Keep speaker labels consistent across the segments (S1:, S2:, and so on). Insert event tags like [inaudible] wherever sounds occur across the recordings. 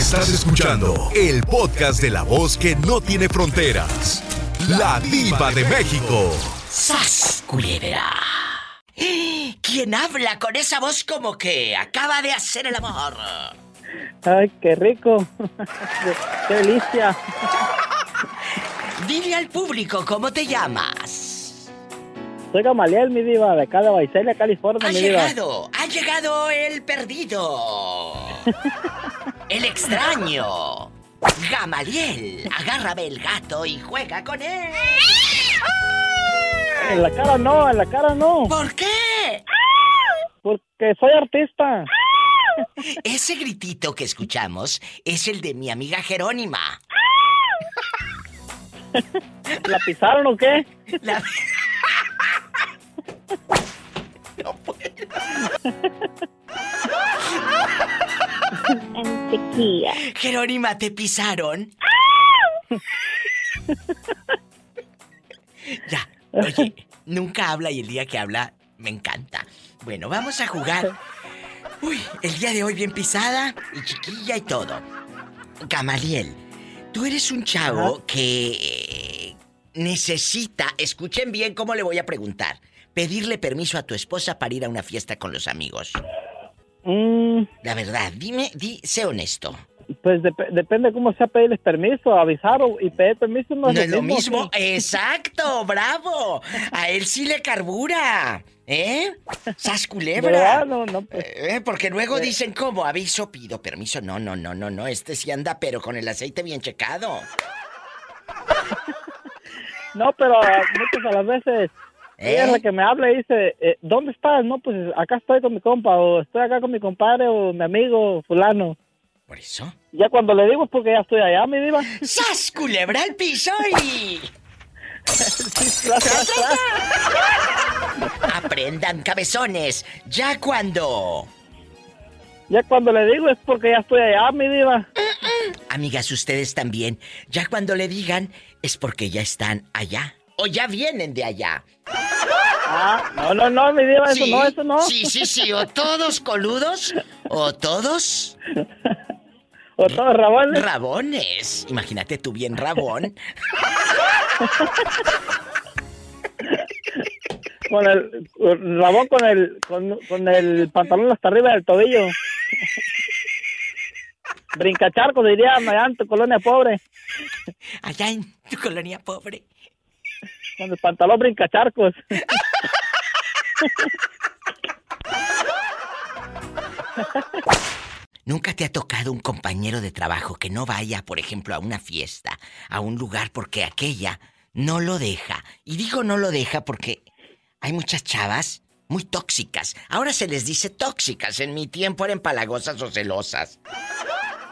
S1: Estás escuchando el podcast de la voz que no tiene fronteras. La diva de México.
S2: ¡Sas, culebra! ¿Quién habla con esa voz como que acaba de hacer el amor?
S3: Ay, qué rico. qué delicia.
S2: Dile al público cómo te llamas.
S3: Soy Gamaliel, mi diva, de acá de Baicelia, California,
S2: Ha
S3: mi diva.
S2: llegado, ha llegado el perdido. [laughs] El extraño. Gamaliel, agárrame el gato y juega con él.
S3: En la cara no, en la cara no.
S2: ¿Por qué?
S3: Porque soy artista.
S2: Ese gritito que escuchamos es el de mi amiga Jerónima.
S3: ¿La pisaron o qué?
S2: La- [laughs] [laughs]
S4: Mantequilla.
S2: Jerónima, ¿te pisaron? ya, oye, nunca habla y el día que habla me encanta. Bueno, vamos a jugar. Uy, el día de hoy bien pisada y chiquilla y todo. Gamaliel, tú eres un chavo que eh, necesita, escuchen bien cómo le voy a preguntar, pedirle permiso a tu esposa para ir a una fiesta con los amigos.
S3: Mm,
S2: La verdad, dime, di, sé honesto.
S3: pues dep- depende cómo sea pedirles permiso, avisar o- y pedir permiso no,
S2: No es lo mismo. Exacto, bravo. A él sí le carbura. ¿Eh? Sas culebra.
S3: No, no, pues,
S2: Eh, porque luego dicen, ¿cómo? Aviso, pido permiso. No, no, no, no, no. Este sí anda, pero con el aceite bien checado. [laughs]
S3: no, pero muchas a las veces ella es
S2: ¿Eh?
S3: la que me habla y dice, eh, ¿dónde estás? No, pues acá estoy con mi compa, o estoy acá con mi compadre, o mi amigo, fulano.
S2: Por eso.
S3: Ya cuando le digo es porque ya estoy allá, mi diva.
S2: ¡Sas culebra al piso y. [laughs] [laughs] Aprendan, cabezones. Ya cuando.
S3: Ya cuando le digo es porque ya estoy allá, mi diva.
S2: Amigas, ustedes también. Ya cuando le digan es porque ya están allá. O ya vienen de allá.
S3: Ah, no, no, no, mi diva, eso
S2: Sí,
S3: no, eso no.
S2: Sí, sí, sí. O todos coludos o todos
S3: O todos rabones.
S2: rabones. Imagínate tú bien rabón.
S3: Con el rabón con el con, con el pantalón hasta arriba del tobillo. Brincacharco diría allá en tu colonia pobre.
S2: Allá en tu colonia pobre.
S3: Con el pantalón brincacharcos.
S2: ¿Nunca te ha tocado un compañero de trabajo que no vaya, por ejemplo, a una fiesta, a un lugar porque aquella no lo deja? Y digo no lo deja porque hay muchas chavas muy tóxicas. Ahora se les dice tóxicas. En mi tiempo eran palagosas o celosas.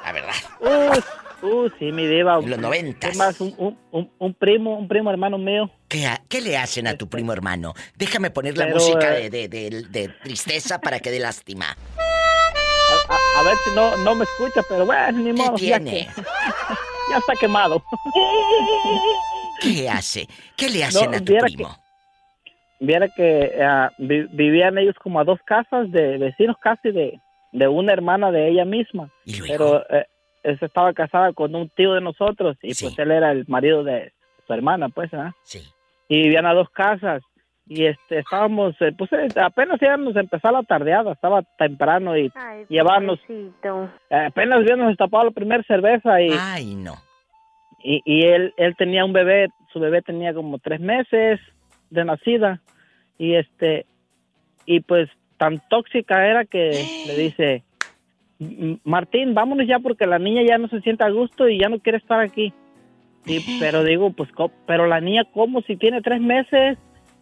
S2: La verdad.
S3: Uh, uh, sí, mi diva.
S2: En los noventas.
S3: ¿Qué más? Un, un, un, primo, un primo hermano mío.
S2: ¿Qué, qué le hacen a tu primo hermano? Déjame poner la
S3: Pero,
S2: música
S3: eh,
S2: de, de- de- de tristeza para que dé lástima.
S3: A, a- a ver si no, no me escucha, pero bueno, ni
S2: ¿Qué
S3: modo. Ya,
S2: tiene?
S3: que- [laughs] ya está quemado. [laughs]
S2: ¿Qué hace? ¿Qué le hacen
S3: No,
S2: a tu primo?
S3: Viera que ah, vi- vivían ellos como a dos casas de vecinos casi de, de una hermana de ella misma.
S2: ¿Y luego?
S3: Pero eh, estaba casada con un tío de nosotros y
S2: Sí.
S3: pues él era el marido de su hermana, pues, ¿ah?
S2: Sí.
S3: Y vivían a dos casas. Y este, estábamos, eh, pues eh, apenas íbamos a empezar la tardeada, estaba temprano y
S4: Ay,
S3: Llevarnos- eh, apenas habíamos destapado la primera cerveza y,
S2: Ay, no.
S3: y, y él, él tenía un bebé, su bebé tenía como tres meses de nacida y este, y pues tan tóxica era que le [gasps] dice, "M- Martín, vámonos ya porque la niña ya no se siente a gusto y ya no quiere estar aquí. [laughs] Pero digo, pues, pero la niña, ¿cómo? Si tiene tres meses,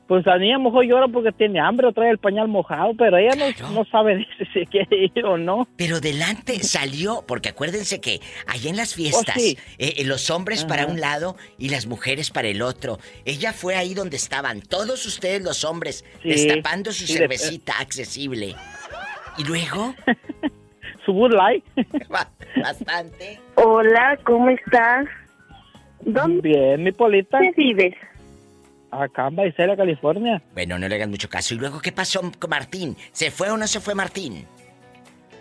S3: pues la niña a lo mejor llora porque tiene hambre o trae el pañal mojado, pero ella no,
S2: Claro.
S3: no sabe [laughs] si quiere ir o no.
S2: Pero delante salió, porque acuérdense que allá en las fiestas,
S3: Oh, sí.
S2: eh, eh, los hombres para un lado y las mujeres para el otro. Ella fue ahí donde estaban todos ustedes los hombres,
S3: Sí,
S2: destapando su
S3: de-
S2: cervecita accesible. Y luego, [laughs]
S3: Su Bud Light. [laughs]
S2: ba- bastante.
S4: Hola, ¿cómo estás? ¿Dónde
S3: Bien, mi polita.
S4: vives?
S3: Acá en Baicelia, California.
S2: Bueno, no le hagan mucho caso. ¿Y luego qué pasó con Martín? ¿Se fue o no se fue Martín?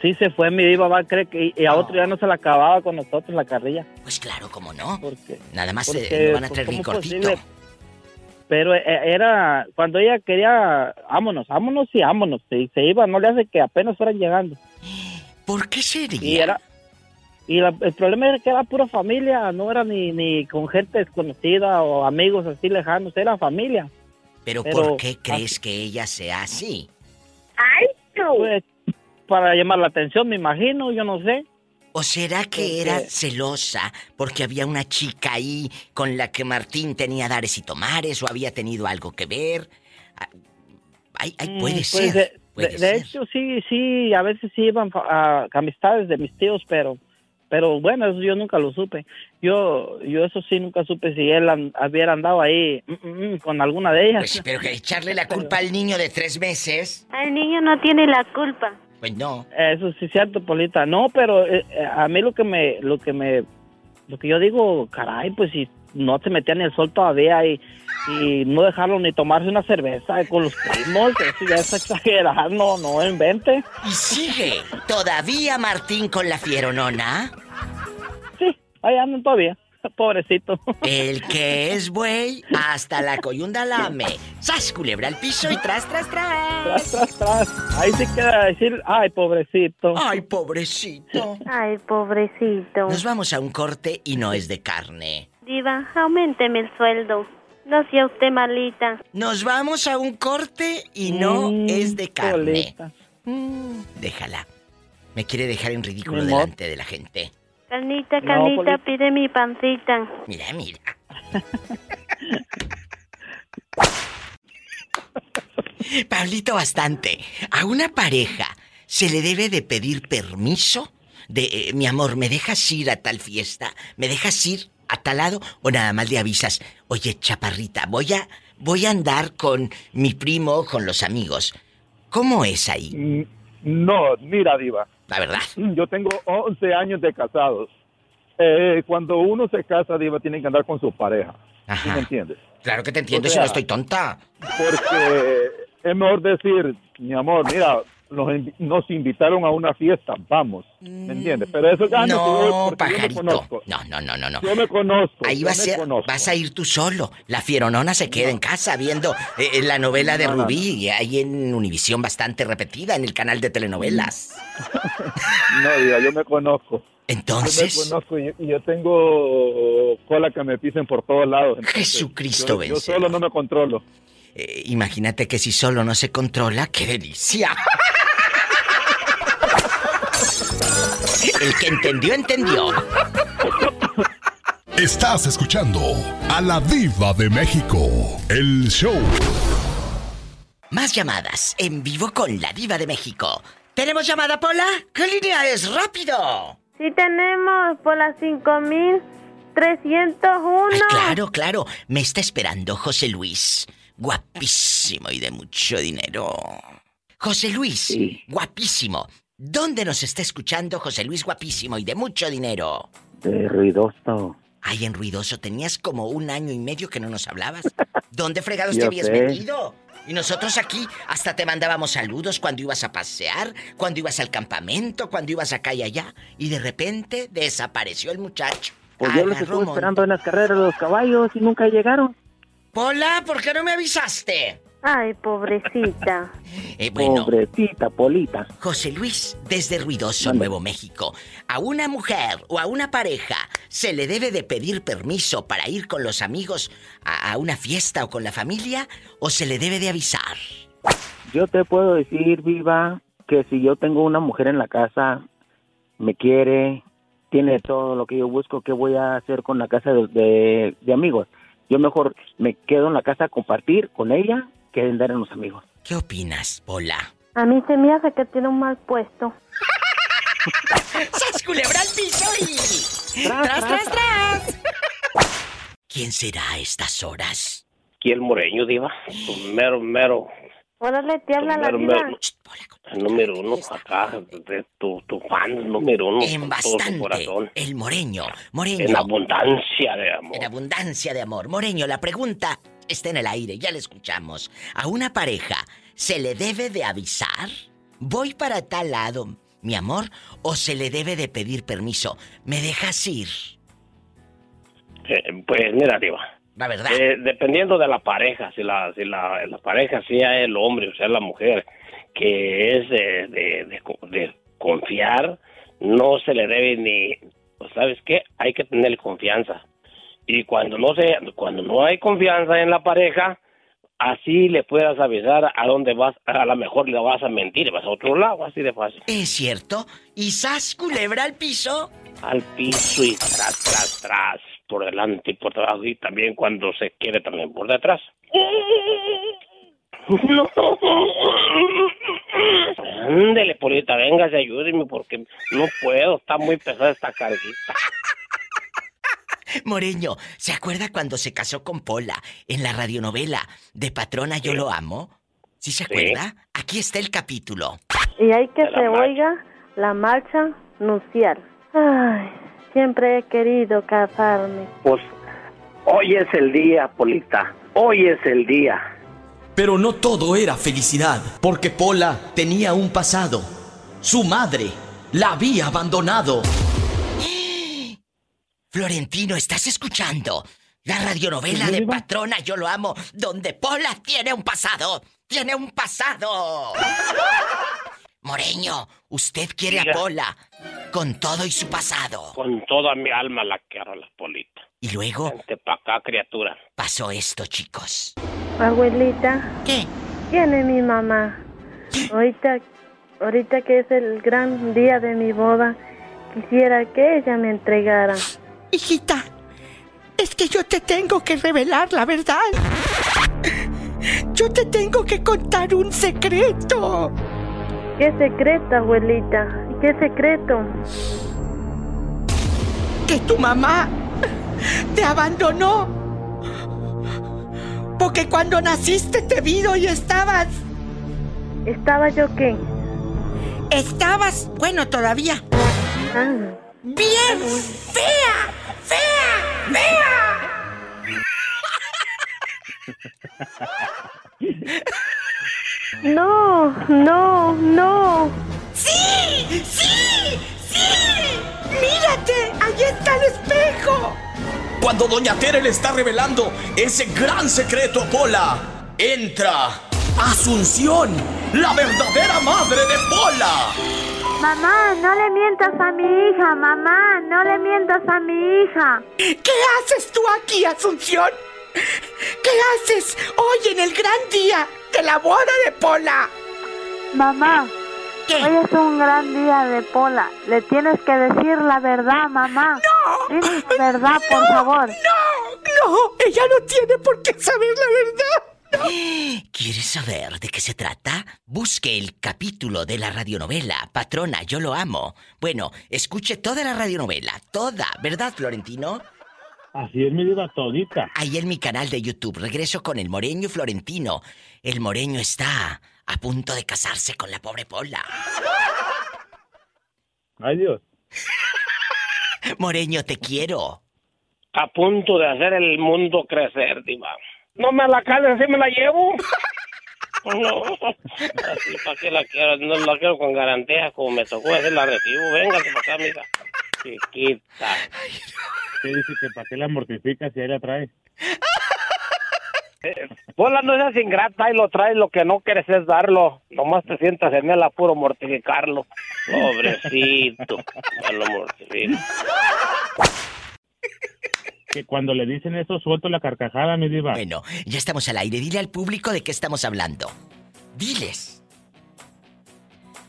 S3: sí se fue, mi diva, va a creer que y a
S2: No.
S3: otro ya no se la acababa con nosotros la carrilla.
S2: Pues claro, ¿cómo no?
S3: Porque,
S2: Nada más se
S3: porque,
S2: lo van a
S3: pues,
S2: traer bien
S3: ¿cómo
S2: cortito.
S3: Pero eh, era, cuando ella quería, vámonos, vámonos y vámonos. Y se iba, no le hace que apenas fueran llegando.
S2: ¿Por qué sería?
S3: Y era, y la- el problema era que era pura familia, no era ni, ni con gente desconocida o amigos así lejanos, era familia.
S2: Pero,
S3: pero-
S2: ¿por qué crees que ella sea así?
S5: ¡Ay, tú!
S3: Pues, para llamar la atención, me imagino, yo no sé.
S2: ¿O será que
S3: Porque-
S2: era celosa porque había una chica ahí con la que Martín tenía dares y tomares o había tenido algo que ver? Ah, Ay, ay,
S3: Mm,
S2: puede
S3: pues,
S2: ser.
S3: De,
S2: puede
S3: de- hecho, sí, sí, a veces sí iban a, a amistades de mis tíos, pero pero bueno, eso yo nunca lo supe. Yo yo eso sí nunca supe si él an- hubiera andado ahí mm, mm, mm, con alguna de ellas.
S2: Pues, pero que [laughs] echarle la culpa al niño de tres meses,
S5: El niño no tiene la culpa.
S2: pues no.
S3: Eso sí es cierto, Polita. No, pero eh, eh, a mí lo que me lo que me lo que yo digo, caray, pues si no se metía ni el sol todavía y, y no dejarlo ni tomarse una cerveza con los primos, eso ya es exagerar, no, no invente.
S2: Y sigue todavía Martín con la fieronona.
S3: Sí, ahí andan todavía. Pobrecito.
S2: El que es buey hasta la coyunda lame. ¡Sas, culebra al piso y tras, tras, tras!
S3: Tras, tras, tras. Ahí sí queda decir, ay, pobrecito.
S2: ¡Ay, pobrecito!
S5: Ay, pobrecito.
S2: Nos vamos a un corte y no es de carne.
S5: Diva, aumenteme el sueldo. No sea usted malita.
S2: Nos vamos a un corte y no
S3: Mm,
S2: es de carne. Mm, déjala. Me quiere dejar en ridículo delante de la gente.
S5: Carnita, carnita, pide mi pancita.
S2: Mira, mira. [laughs] Pablito, bastante. A una pareja se le debe de pedir permiso de, eh, mi amor, ¿me dejas ir a tal fiesta? ¿Me dejas ir a tal lado? O nada más le avisas, oye, chaparrita, voy a, voy a andar con mi primo con los amigos. ¿Cómo es ahí?
S6: Mm, No, mira, Diva,
S2: La verdad.
S6: yo tengo 11 años de casados. Eh, cuando uno se casa, Diva, tiene que andar con su pareja. ¿Sí me entiendes?
S2: Claro que te entiendo
S6: O
S2: si no estoy tonta.
S6: Porque es mejor decir, mi amor, mira, nos, nos invitaron a una fiesta, vamos. ¿Me entiendes? Pero eso ya
S2: No,
S6: porque yo me
S2: pajarito.
S6: conozco.
S2: No, no, no, no, no.
S6: Yo me conozco.
S2: Ahí vas a,
S6: conozco.
S2: vas a ir tú solo. La fieronona se queda en casa viendo eh, la novela de
S6: No,
S2: Rubí, ahí en Univisión bastante repetida, en el canal de telenovelas. [laughs]
S6: No, Diva, yo me conozco. Yo me
S2: Entonces,
S6: conozco y, y yo tengo cola que me pisen por todos lados. entonces,
S2: Jesucristo
S6: yo, yo solo no me controlo.
S2: Eh, imagínate que si solo no se controla, ¡qué delicia! El que entendió, entendió.
S1: Estás escuchando a la diva de México. El show.
S2: Más llamadas en vivo con la diva de México. ¿Tenemos llamada, Pola? ¿Qué línea es? ¡Rápido!
S5: Sí tenemos por las 5301.
S2: Ay, claro, claro. Me está esperando José Luis. Guapísimo y de mucho dinero. José Luis,
S3: Sí.
S2: guapísimo. ¿Dónde nos está escuchando José Luis guapísimo y de mucho dinero?
S3: De ruidoso.
S2: Ay, en ruidoso, tenías como un año y medio que no nos hablabas. ¿Dónde fregados [laughs] te habías
S3: sé.
S2: metido? Y nosotros aquí hasta te mandábamos saludos cuando ibas a pasear, cuando ibas al campamento, cuando ibas acá y allá. Y de repente desapareció el muchacho.
S3: Pues yo los estuve esperando en las carreras de los caballos y nunca llegaron.
S2: Pola, ¿por qué no me avisaste?
S5: Ay, pobrecita. [laughs]
S2: Eh, bueno,
S3: Pobrecita, Polita.
S2: José Luis, desde Ruidoso. Nuevo México, a una mujer o a una pareja se le debe de pedir permiso para ir con los amigos a, a una fiesta o con la familia o se le debe de avisar.
S3: Yo te puedo decir, Viva, que si yo tengo una mujer en la casa, me quiere, tiene todo lo que yo busco, ¿qué voy a hacer con la casa de, de- de amigos? Yo mejor me quedo en la casa a compartir con ella que andar en los amigos.
S2: ¿Qué opinas, Pola?
S5: A mí se me hace que tiene un mal puesto. [laughs]
S2: ¡Sas culebra al piso y... ¡Tras, tras, tras! ¿Quién será a estas horas?
S7: El moreño, diva. Mero, mero,
S5: Órale, te habla la
S7: Mero,
S5: diva.
S7: mero.
S2: Ch, Pola, con-
S7: el número uno acá. de Tu, tu fan número uno.
S2: En bastante.
S7: corazón.
S2: El moreño. Moreño.
S7: En abundancia de amor.
S2: En abundancia de amor. Moreño, la pregunta está en el aire, ya la escuchamos. ¿A una pareja se le debe de avisar? Voy para tal lado. mi amor, o se le debe de pedir permiso? ¿Me dejas ir?
S7: Eh, pues mira, Diva.
S2: La verdad.
S7: Eh, dependiendo de la pareja, si la, si la, la pareja sea el hombre o sea la mujer, que es de, de, de co- de confiar, no se le debe ni, pues, ¿sabes qué? Hay que tener confianza. Y cuando no se, cuando no hay confianza en la pareja, así le puedas avisar a dónde vas, a lo mejor le vas a mentir, vas a otro lado, así de fácil.
S2: ¿Es cierto? ¿Y sas culebra al piso?
S7: Al piso y tras, tras, tras, por delante y por debajo, y también cuando se quiere también por detrás. No. Ándele, Polita, véngase, ayúdeme porque no puedo, está muy pesada esta carguita.
S2: Moreño, ¿se acuerda cuando se casó con Pola en la radionovela de Patrona Yo Lo Amo? ¿Sí se acuerda? Aquí está el capítulo.
S4: Y hay que se
S7: marcha.
S4: oiga la marcha nupcial. Ay, siempre he querido casarme.
S7: Pues hoy es el día, Polita, hoy es el día.
S8: Pero no todo era felicidad, porque Pola tenía un pasado. Su madre la había abandonado.
S2: Florentino, ¿estás escuchando? La radionovela de Patrona Yo Lo Amo, donde Pola tiene un pasado. Tiene un pasado. Moreño, usted quiere a. Pola con todo y su pasado.
S7: Con toda mi alma la quiero, la Polita.
S2: Y luego
S7: Vente pa' acá, criatura.
S2: pasó esto, chicos.
S4: Abuelita,
S2: ¿Qué?
S4: ¿quién es mi mamá? Ahorita, ahorita que es el gran día de mi boda, quisiera que ella me entregara.
S9: Hijita, es que yo te tengo que revelar la verdad. Yo te tengo que contar un secreto.
S4: ¿Qué secreto, abuelita? ¿Qué secreto?
S9: Que tu mamá te abandonó. Porque cuando naciste te vino y estabas...
S4: ¿Estaba yo qué?
S9: Estabas, bueno, todavía.
S4: Ah,
S9: Bien, fea, fea, fea. [laughs]
S4: no, no, no.
S9: ¡Sí! ¡Sí! ¡Sí! ¡Mírate! ¡Ahí está el espejo!
S8: Cuando Doña Tere le está revelando ese gran secreto a Pola, entra Asunción, la verdadera madre de Pola.
S4: Mamá, no le mientas a mi hija, mamá, no le mientas a mi hija.
S9: ¿Qué haces tú aquí, Asunción? ¿Qué haces hoy en el gran día de la boda de Pola?
S4: Mamá,
S9: ¿Qué?
S4: hoy es un gran día de Pola. Le tienes que decir la verdad, mamá.
S9: ¡No!
S4: Dile la verdad, por favor.
S9: ¡No! ¡No! Ella no tiene por qué saber la verdad.
S2: ¿Quieres saber de qué se trata? Busque el capítulo de la radionovela Patrona, yo lo amo. Bueno, escuche toda la radionovela, toda, ¿verdad, Florentino?
S10: Así es, mi diva, todita.
S2: Ahí en mi canal de YouTube, regreso con el Moreño y Florentino. El Moreño está a punto de casarse con la pobre Pola.
S10: Ay, Dios. [laughs]
S2: Moreño, te quiero.
S7: A punto de hacer el mundo crecer, diva. No me la cales, así me la llevo. [laughs] No, así para qué la quiero, no la quiero con garantía, como me tocó hacer la recibo. Véngase para acá, mija. Chiquita. [laughs]
S10: ¿Qué dice que para qué la mortifica si ahí la trae?
S7: Pola no seas ingrata y lo traes, lo que no quieres es darlo. Nomás te sientas en el apuro mortificarlo. Pobrecito. Ya lo mortifico.
S10: Que cuando le dicen eso, suelto la carcajada, mi diva.
S2: Bueno, ya estamos al aire. Dile al público de qué estamos hablando. Diles.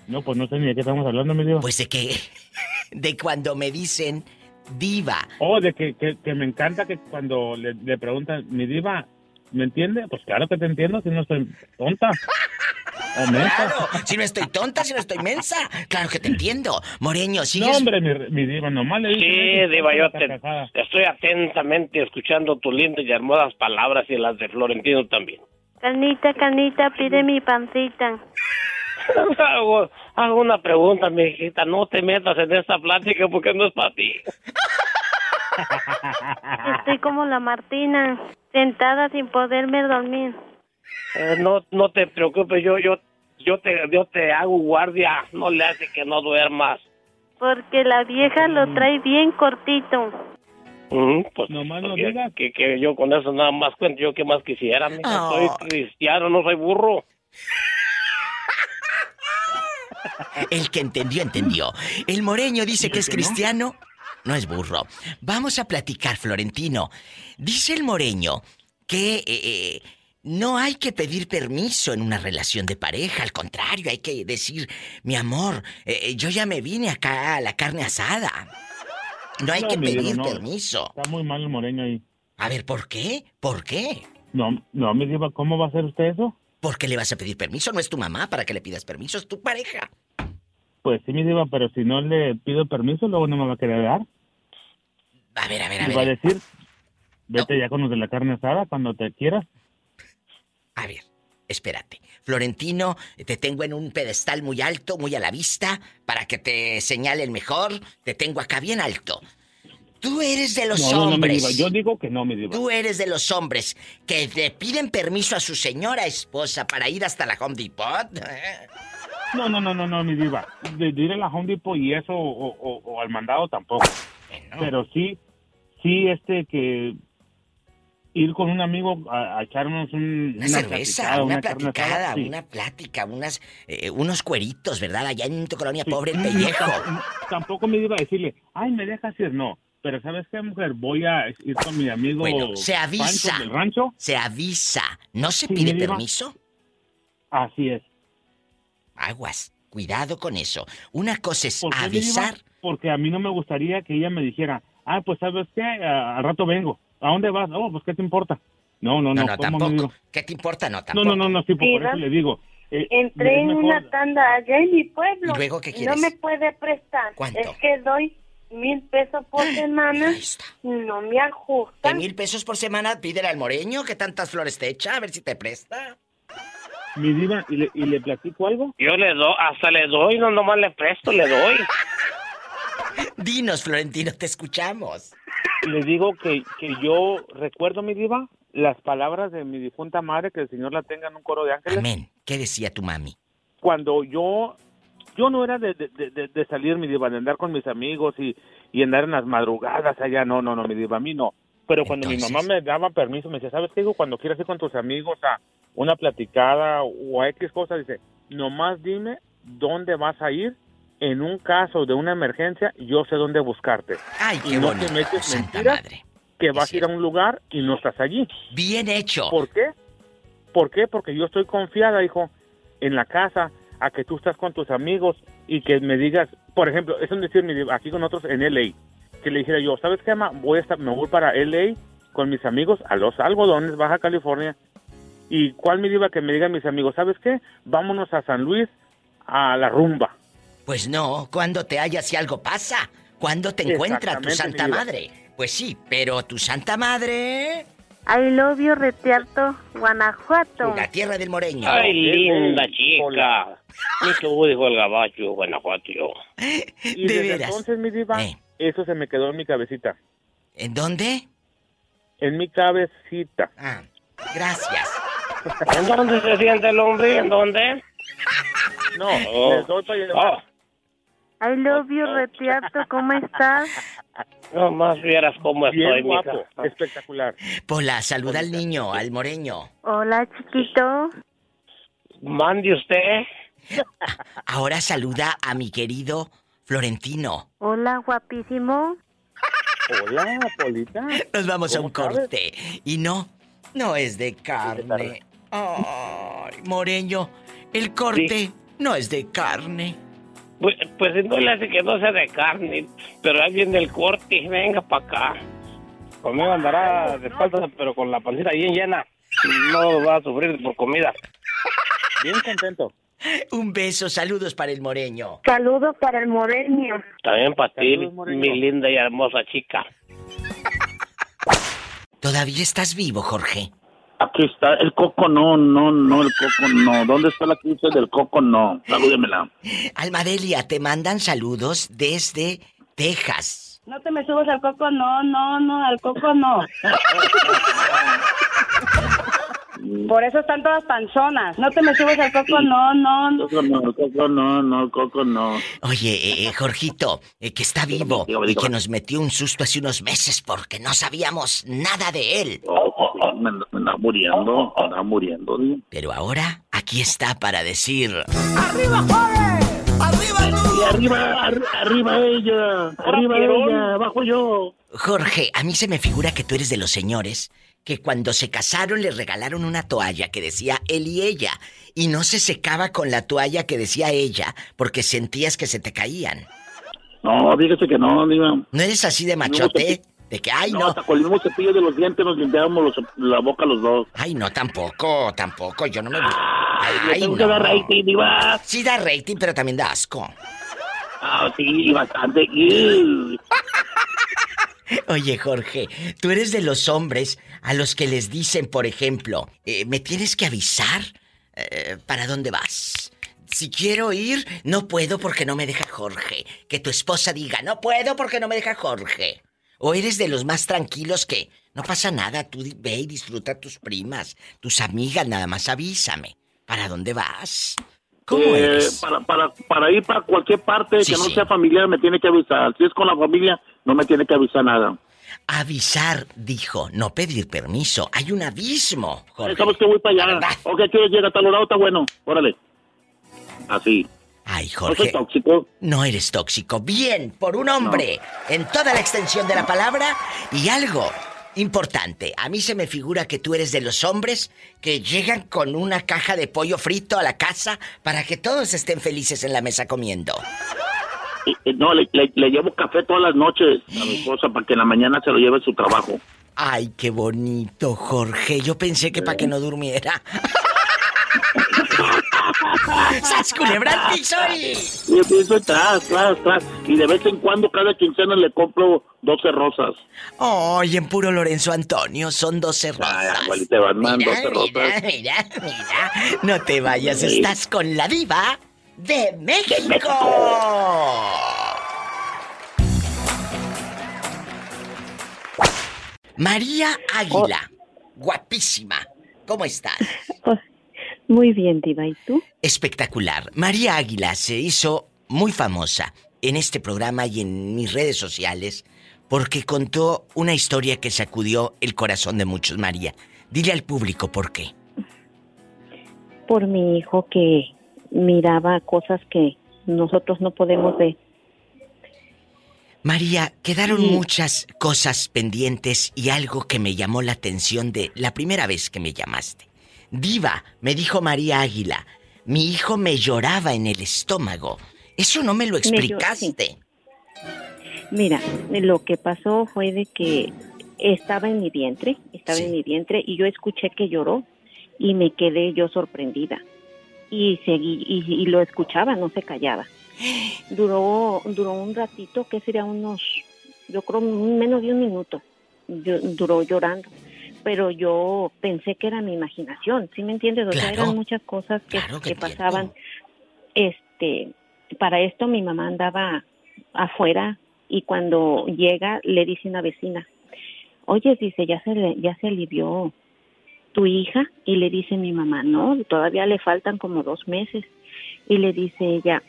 S10: No, pues no sé ni de qué estamos hablando, mi diva.
S2: Pues de que. De cuando me dicen diva.
S10: Oh, de que, que, que me encanta que cuando le, le preguntan, mi diva, ¿me entiende? Pues claro que te entiendo, si no estoy tonta. [laughs] O mensa.
S2: Claro, si no estoy tonta, si no estoy mensa. Claro que te entiendo. Moreño,
S10: No,
S2: sigues.
S10: hombre, mi, mi diva, nomás le dicen
S7: Sí, Diva, yo te, te estoy atentamente escuchando tus lindas y hermosas palabras y las de Florentino también.
S4: Canita, canita, pide mi pancita. [laughs]
S7: hago, hago una pregunta, mi hijita. No te metas en esta plática porque no es para ti.
S4: Estoy como la Martina, sentada sin poderme dormir.
S7: Eh, no, no te preocupes, yo, yo yo te, yo te hago guardia, no le hace que no duermas.
S4: Porque la vieja lo trae bien cortito.
S7: Mm, pues
S10: Nomás no
S7: que,
S10: digas.
S7: que, que yo con eso nada más cuento, yo qué más quisiera, mija.
S2: Ay.
S7: soy cristiano, no soy burro.
S2: El que entendió, entendió. El moreño dice que es cristiano. No es burro. Vamos a platicar, Florentino. Dice el moreño que eh, eh, no hay que pedir permiso en una relación de pareja. Al contrario, hay que decir, mi amor, eh, yo ya me vine acá a la carne asada. No hay
S10: No,
S2: que pedir
S10: no.
S2: permiso.
S10: Está muy mal el moreño ahí.
S2: A ver, ¿por qué? ¿Por qué?
S10: No, no, mi diva, ¿cómo va a hacer usted eso?
S2: ¿Por qué le vas a pedir permiso? No es tu mamá para que le pidas permiso, es tu pareja.
S10: Pues sí, mi diva, pero si no le pido permiso, luego no me va a querer dar.
S2: A ver, a ver, a
S10: Y va a
S2: ver.
S10: decir, vete ya con los de la carne asada cuando te quieras.
S2: A ver, espérate. Florentino, te tengo en un pedestal muy alto, muy a la vista, para que te señalen mejor. Te tengo acá bien alto. Tú eres de los
S10: no, no, no,
S2: hombres.
S10: diva. Yo digo que no, mi diva.
S2: Tú eres de los hombres que le piden permiso a su señora esposa para ir hasta la Home Depot.
S10: No, no, no, no, no, mi diva. De, de ir a la Home Depot y eso, o, o- o al mandado tampoco.
S2: Bueno,
S10: Pero sí, sí, este que ir con un amigo a, a echarnos un,
S2: una, cerveza,
S10: platicada,
S2: una,
S10: carne
S2: platicada,
S10: sí.
S2: una plática, unas, eh, unos cueritos, ¿verdad? Allá en tu colonia
S10: Sí.
S2: pobre, el pellejo.
S10: tam- Tampoco me iba a decirle, ay, me dejas ir, no. Pero ¿sabes qué, mujer? Voy a ir con mi amigo
S2: Bueno, se avisa.
S10: Pancho del rancho.
S2: Se avisa. ¿No se
S10: Sí,
S2: pide permiso?
S10: Así es.
S2: Aguas. Cuidado con eso. Una cosa es
S10: ¿Por qué, mi
S2: avisar.
S10: Porque a mí no me gustaría que ella me dijera, ah, pues ¿sabes qué? Al rato vengo. ¿A dónde vas? Oh, pues ¿qué te importa? No, no,
S2: No,
S10: no.
S2: no,
S10: ¿cómo, mi
S2: tampoco. ¿Qué te importa? No,
S10: No,
S2: tampoco.
S10: no, no, no, sí, por, eso le digo. eh,
S4: Entré en una tanda allá en mi pueblo.
S2: ¿Y luego qué
S4: No
S2: quieres?
S4: me puede prestar.
S2: ¿Cuánto?
S4: Es que doy mil pesos por semana.
S2: Ahí está.
S4: No me
S2: De
S4: ajustan.
S2: mil pesos por semana, pídele al moreño que tantas flores te echa, a ver si te presta.
S10: Mi diva, ¿y le, y le platico algo?
S7: Yo le doy, hasta le doy, no nomás le presto, le doy. [laughs]
S2: Dinos, Florentino, te escuchamos.
S10: Le digo que, que yo recuerdo, mi diva, las palabras de mi difunta madre, que el Señor la tenga en un coro de ángeles.
S2: Amén. ¿Qué decía tu mami?
S10: Cuando yo, yo no era de, de, de- de salir, mi diva, de andar con mis amigos y, y andar en las madrugadas allá, no, no, no, mi diva, a mí no. Pero cuando mi mamá me daba permiso, me decía, ¿sabes qué? Digo, cuando quieras ir con tus amigos a una platicada o a X cosa, dice, nomás dime dónde vas a ir. En un caso de una emergencia, yo sé dónde buscarte.
S2: Ay,
S10: Y
S2: qué
S10: no te metes
S2: santa
S10: mentiras.
S2: madre.
S10: Que vas a ir a un lugar y no estás allí.
S2: Bien hecho.
S10: ¿Por qué? ¿Por qué? Porque yo estoy confiada, hijo, en la casa, a que tú estás con tus amigos y que me digas, por ejemplo, es un decir, aquí con otros en LA, que le dijera yo, ¿sabes qué, ma? Voy a estar, me voy para LA con mis amigos a los algodones, Baja California. ¿Y cuál me diva que me digan mis amigos, ¿sabes qué? Vámonos a San Luis a la rumba.
S2: Pues no, cuando te hallas si algo pasa. Cuando te encuentra tu santa madre. Pues sí, pero tu santa madre.
S4: I love you, Retiarto, Guanajuato.
S2: La tierra del moreño.
S7: Ay, linda chica. Vos dijo el gabacho, Guanajuato, yo.
S10: Y
S2: De
S10: desde
S2: veras.
S10: entonces, mi diva,
S2: Eh.
S10: eso se me quedó en mi cabecita.
S2: ¿En dónde?
S10: En mi cabecita.
S2: Ah, gracias.
S7: ¿En dónde se siente el hombre? ¿En dónde?
S10: No,
S7: Oh.
S10: les doy para llevar.
S7: Oh,
S4: I love you, Retiarto, ¿cómo estás?
S7: No más vieras cómo estoy,
S10: Bien guapo,
S7: mija.
S10: espectacular.
S2: Pola, saluda al niño, al moreño.
S4: Hola, chiquito.
S7: Mande usted. [laughs]
S2: Ahora saluda a mi querido Florentino.
S4: Hola, guapísimo.
S10: Hola, Polita.
S2: Nos vamos a
S10: ¿Cómo
S2: un
S10: sabes?
S2: corte. Y no, no es de carne. Ay, moreño, el corte no es de carne.
S7: Pues, pues no le hace que no sea de carne, pero ahí viene el corte, venga para acá. Conmigo andará de espaldas, pero con la pancita bien llena. No va a sufrir por comida. [laughs]
S10: Bien contento.
S2: Un beso, saludos para el moreño.
S4: Saludos para el moreño.
S7: También para ti, mi linda y hermosa chica. [laughs]
S2: ¿Todavía estás vivo, Jorge?
S11: Aquí está, el coco no, no, no, el coco no. ¿Dónde está la cruce del coco no? Salúdemela.
S2: Almadelia, te mandan saludos desde Texas.
S12: No te me subas al coco, no, no, no, al coco no. [laughs] Por eso están todas panzonas. No te me subes al coco, no, no.
S11: Coco no, coco no, no, coco no.
S2: Oye, eh, eh, Jorgito, eh, que está vivo
S11: dígame,
S2: y que nos metió un susto hace unos meses porque no sabíamos nada de él.
S11: Oh, me, me anda muriendo, me anda muriendo. Diva.
S2: Pero ahora aquí está para decir...
S9: ¡Arriba, Juárez! ¡Arriba tú!
S11: Y arriba, ar- arriba ella, arriba ella, abajo yo.
S2: Jorge, a mí se me figura que tú eres de los señores que cuando se casaron le regalaron una toalla que decía él y ella y no se secaba con la toalla que decía ella porque sentías que se te caían.
S11: No, fíjese que no, Diva.
S2: ¿No eres así de machote? De que, ay,
S11: No,
S2: no.
S11: hasta con el mismo cepillo de los dientes nos limpiábamos los- la boca los dos.
S2: Ay, no, tampoco, tampoco. Yo no me. Ay,
S11: que dar
S2: no.
S11: rating, Diva.
S2: Sí da rating, pero también da asco.
S11: Ah, sí, bastante. [laughs]
S2: Oye, Jorge, tú eres de los hombres a los que les dicen, por ejemplo, eh, ¿me tienes que avisar eh, para dónde vas? Si quiero ir, no puedo porque no me deja Jorge. Que tu esposa diga, no puedo porque no me deja Jorge. O eres de los más tranquilos que no pasa nada, tú ve y disfruta a tus primas, tus amigas, nada más avísame. ¿Para dónde vas? ¿Cómo
S11: Eh,
S2: eres?
S11: Para, para, para ir para cualquier parte
S2: Sí,
S11: que no
S2: sí.
S11: sea familiar me tiene que avisar. Si es con la familia, no me tiene que avisar nada.
S2: Avisar, dijo, no pedir permiso. Hay un abismo, Jorge.
S11: Eh, Sabes que voy para allá.
S2: verdad.
S11: Ok, quieres llegar a tal lado, está bueno. Órale. Así.
S2: Ay,
S11: No soy
S2: Jorge.
S11: tóxico.
S2: No eres tóxico. Bien, por un hombre. En toda la extensión de la palabra. Y algo importante. A mí se me figura que tú eres de los hombres que llegan con una caja de pollo frito a la casa para que todos estén felices en la mesa comiendo.
S11: No, le, le- le llevo café todas las noches a mi esposa para que en la mañana se lo lleve a su trabajo.
S2: Ay, qué bonito, Jorge. Yo pensé que para que no durmiera. ¡Sas culebra al piso y...
S11: Y empiezo tras, tras, tras. Y de vez en cuando, cada quincena, le compro 12 rosas.
S2: Ay, en puro Lorenzo Antonio son 12
S11: Ay,
S2: rosas.
S11: abuelita Batman,
S2: Mira,
S11: 12 rosas.
S2: mira, mira, mira. No te vayas,
S11: Sí.
S2: estás con la diva de México. María Águila, guapísima. ¿Cómo estás?
S4: Muy bien, Diva. ¿Y tú?
S2: Espectacular. María Águila se hizo muy famosa en este programa y en mis redes sociales porque contó una historia que sacudió el corazón de muchos, María. Dile al público por qué.
S4: Por mi hijo que miraba cosas que nosotros no podemos ver.
S2: María, quedaron
S4: Sí.
S2: muchas cosas pendientes y algo que me llamó la atención de la primera vez que me llamaste. Diva, me dijo María Águila, mi hijo me lloraba en el estómago. Eso no me lo explicaste.
S4: Mira, lo que pasó fue de que estaba en mi vientre, estaba
S2: Sí.
S4: en mi vientre y yo escuché que lloró y me quedé yo sorprendida. Y seguí y, y lo escuchaba, no se callaba. Duró duró un ratito, que sería unos yo creo menos de un minuto. Yo- duró llorando. Pero yo pensé que era mi imaginación, ¿sí me entiendes? O sea, eran muchas cosas que,
S2: Claro que
S4: que
S2: entiendo.
S4: pasaban. Este, para esto mi mamá andaba afuera y cuando llega le dice una vecina, oye, dice, ya se, ya se alivió tu hija y le dice mi mamá, no, todavía le faltan como dos meses y le dice ella,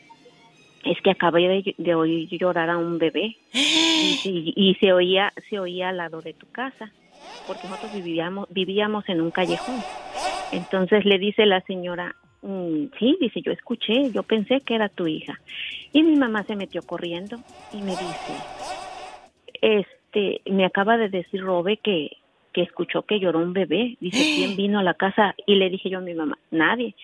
S4: es que acabé de, de oír llorar a un bebé [gasps] y, y- y se oía se oía al lado de tu casa porque nosotros vivíamos vivíamos en un callejón. Entonces le dice la señora "Mm, sí dice yo escuché yo pensé que era tu hija y mi mamá se metió corriendo y me dice este me acaba de decir Robe que que escuchó que lloró un bebé dice [gasps] quién vino a la casa y le dije yo a mi mamá nadie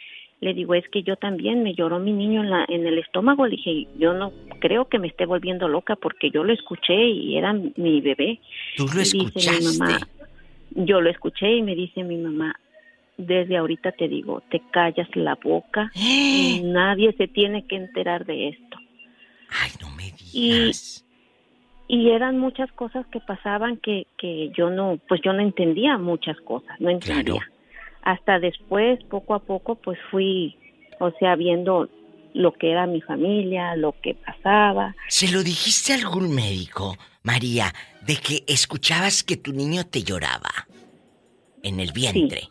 S4: le digo, es que yo también me lloró mi niño en, la, en el estómago. Le dije, yo no creo que me esté volviendo loca porque yo lo escuché y era mi bebé.
S2: Tú lo
S4: Y dice mi
S2: escuchaste.
S4: mamá, yo lo escuché y me dice mi mamá, desde ahorita te digo, te callas la boca y [gasps] nadie se tiene que enterar de esto.
S2: Ay, no me
S4: Y-
S2: digas.
S4: Y eran muchas cosas que pasaban que, que yo no, pues yo no entendía muchas cosas, no entendía.
S2: Claro.
S4: Hasta después, poco a poco, pues fui, o sea, viendo lo que era mi familia, lo que pasaba.
S2: ¿Se lo dijiste a algún médico, María, de que escuchabas que tu niño te lloraba en el vientre?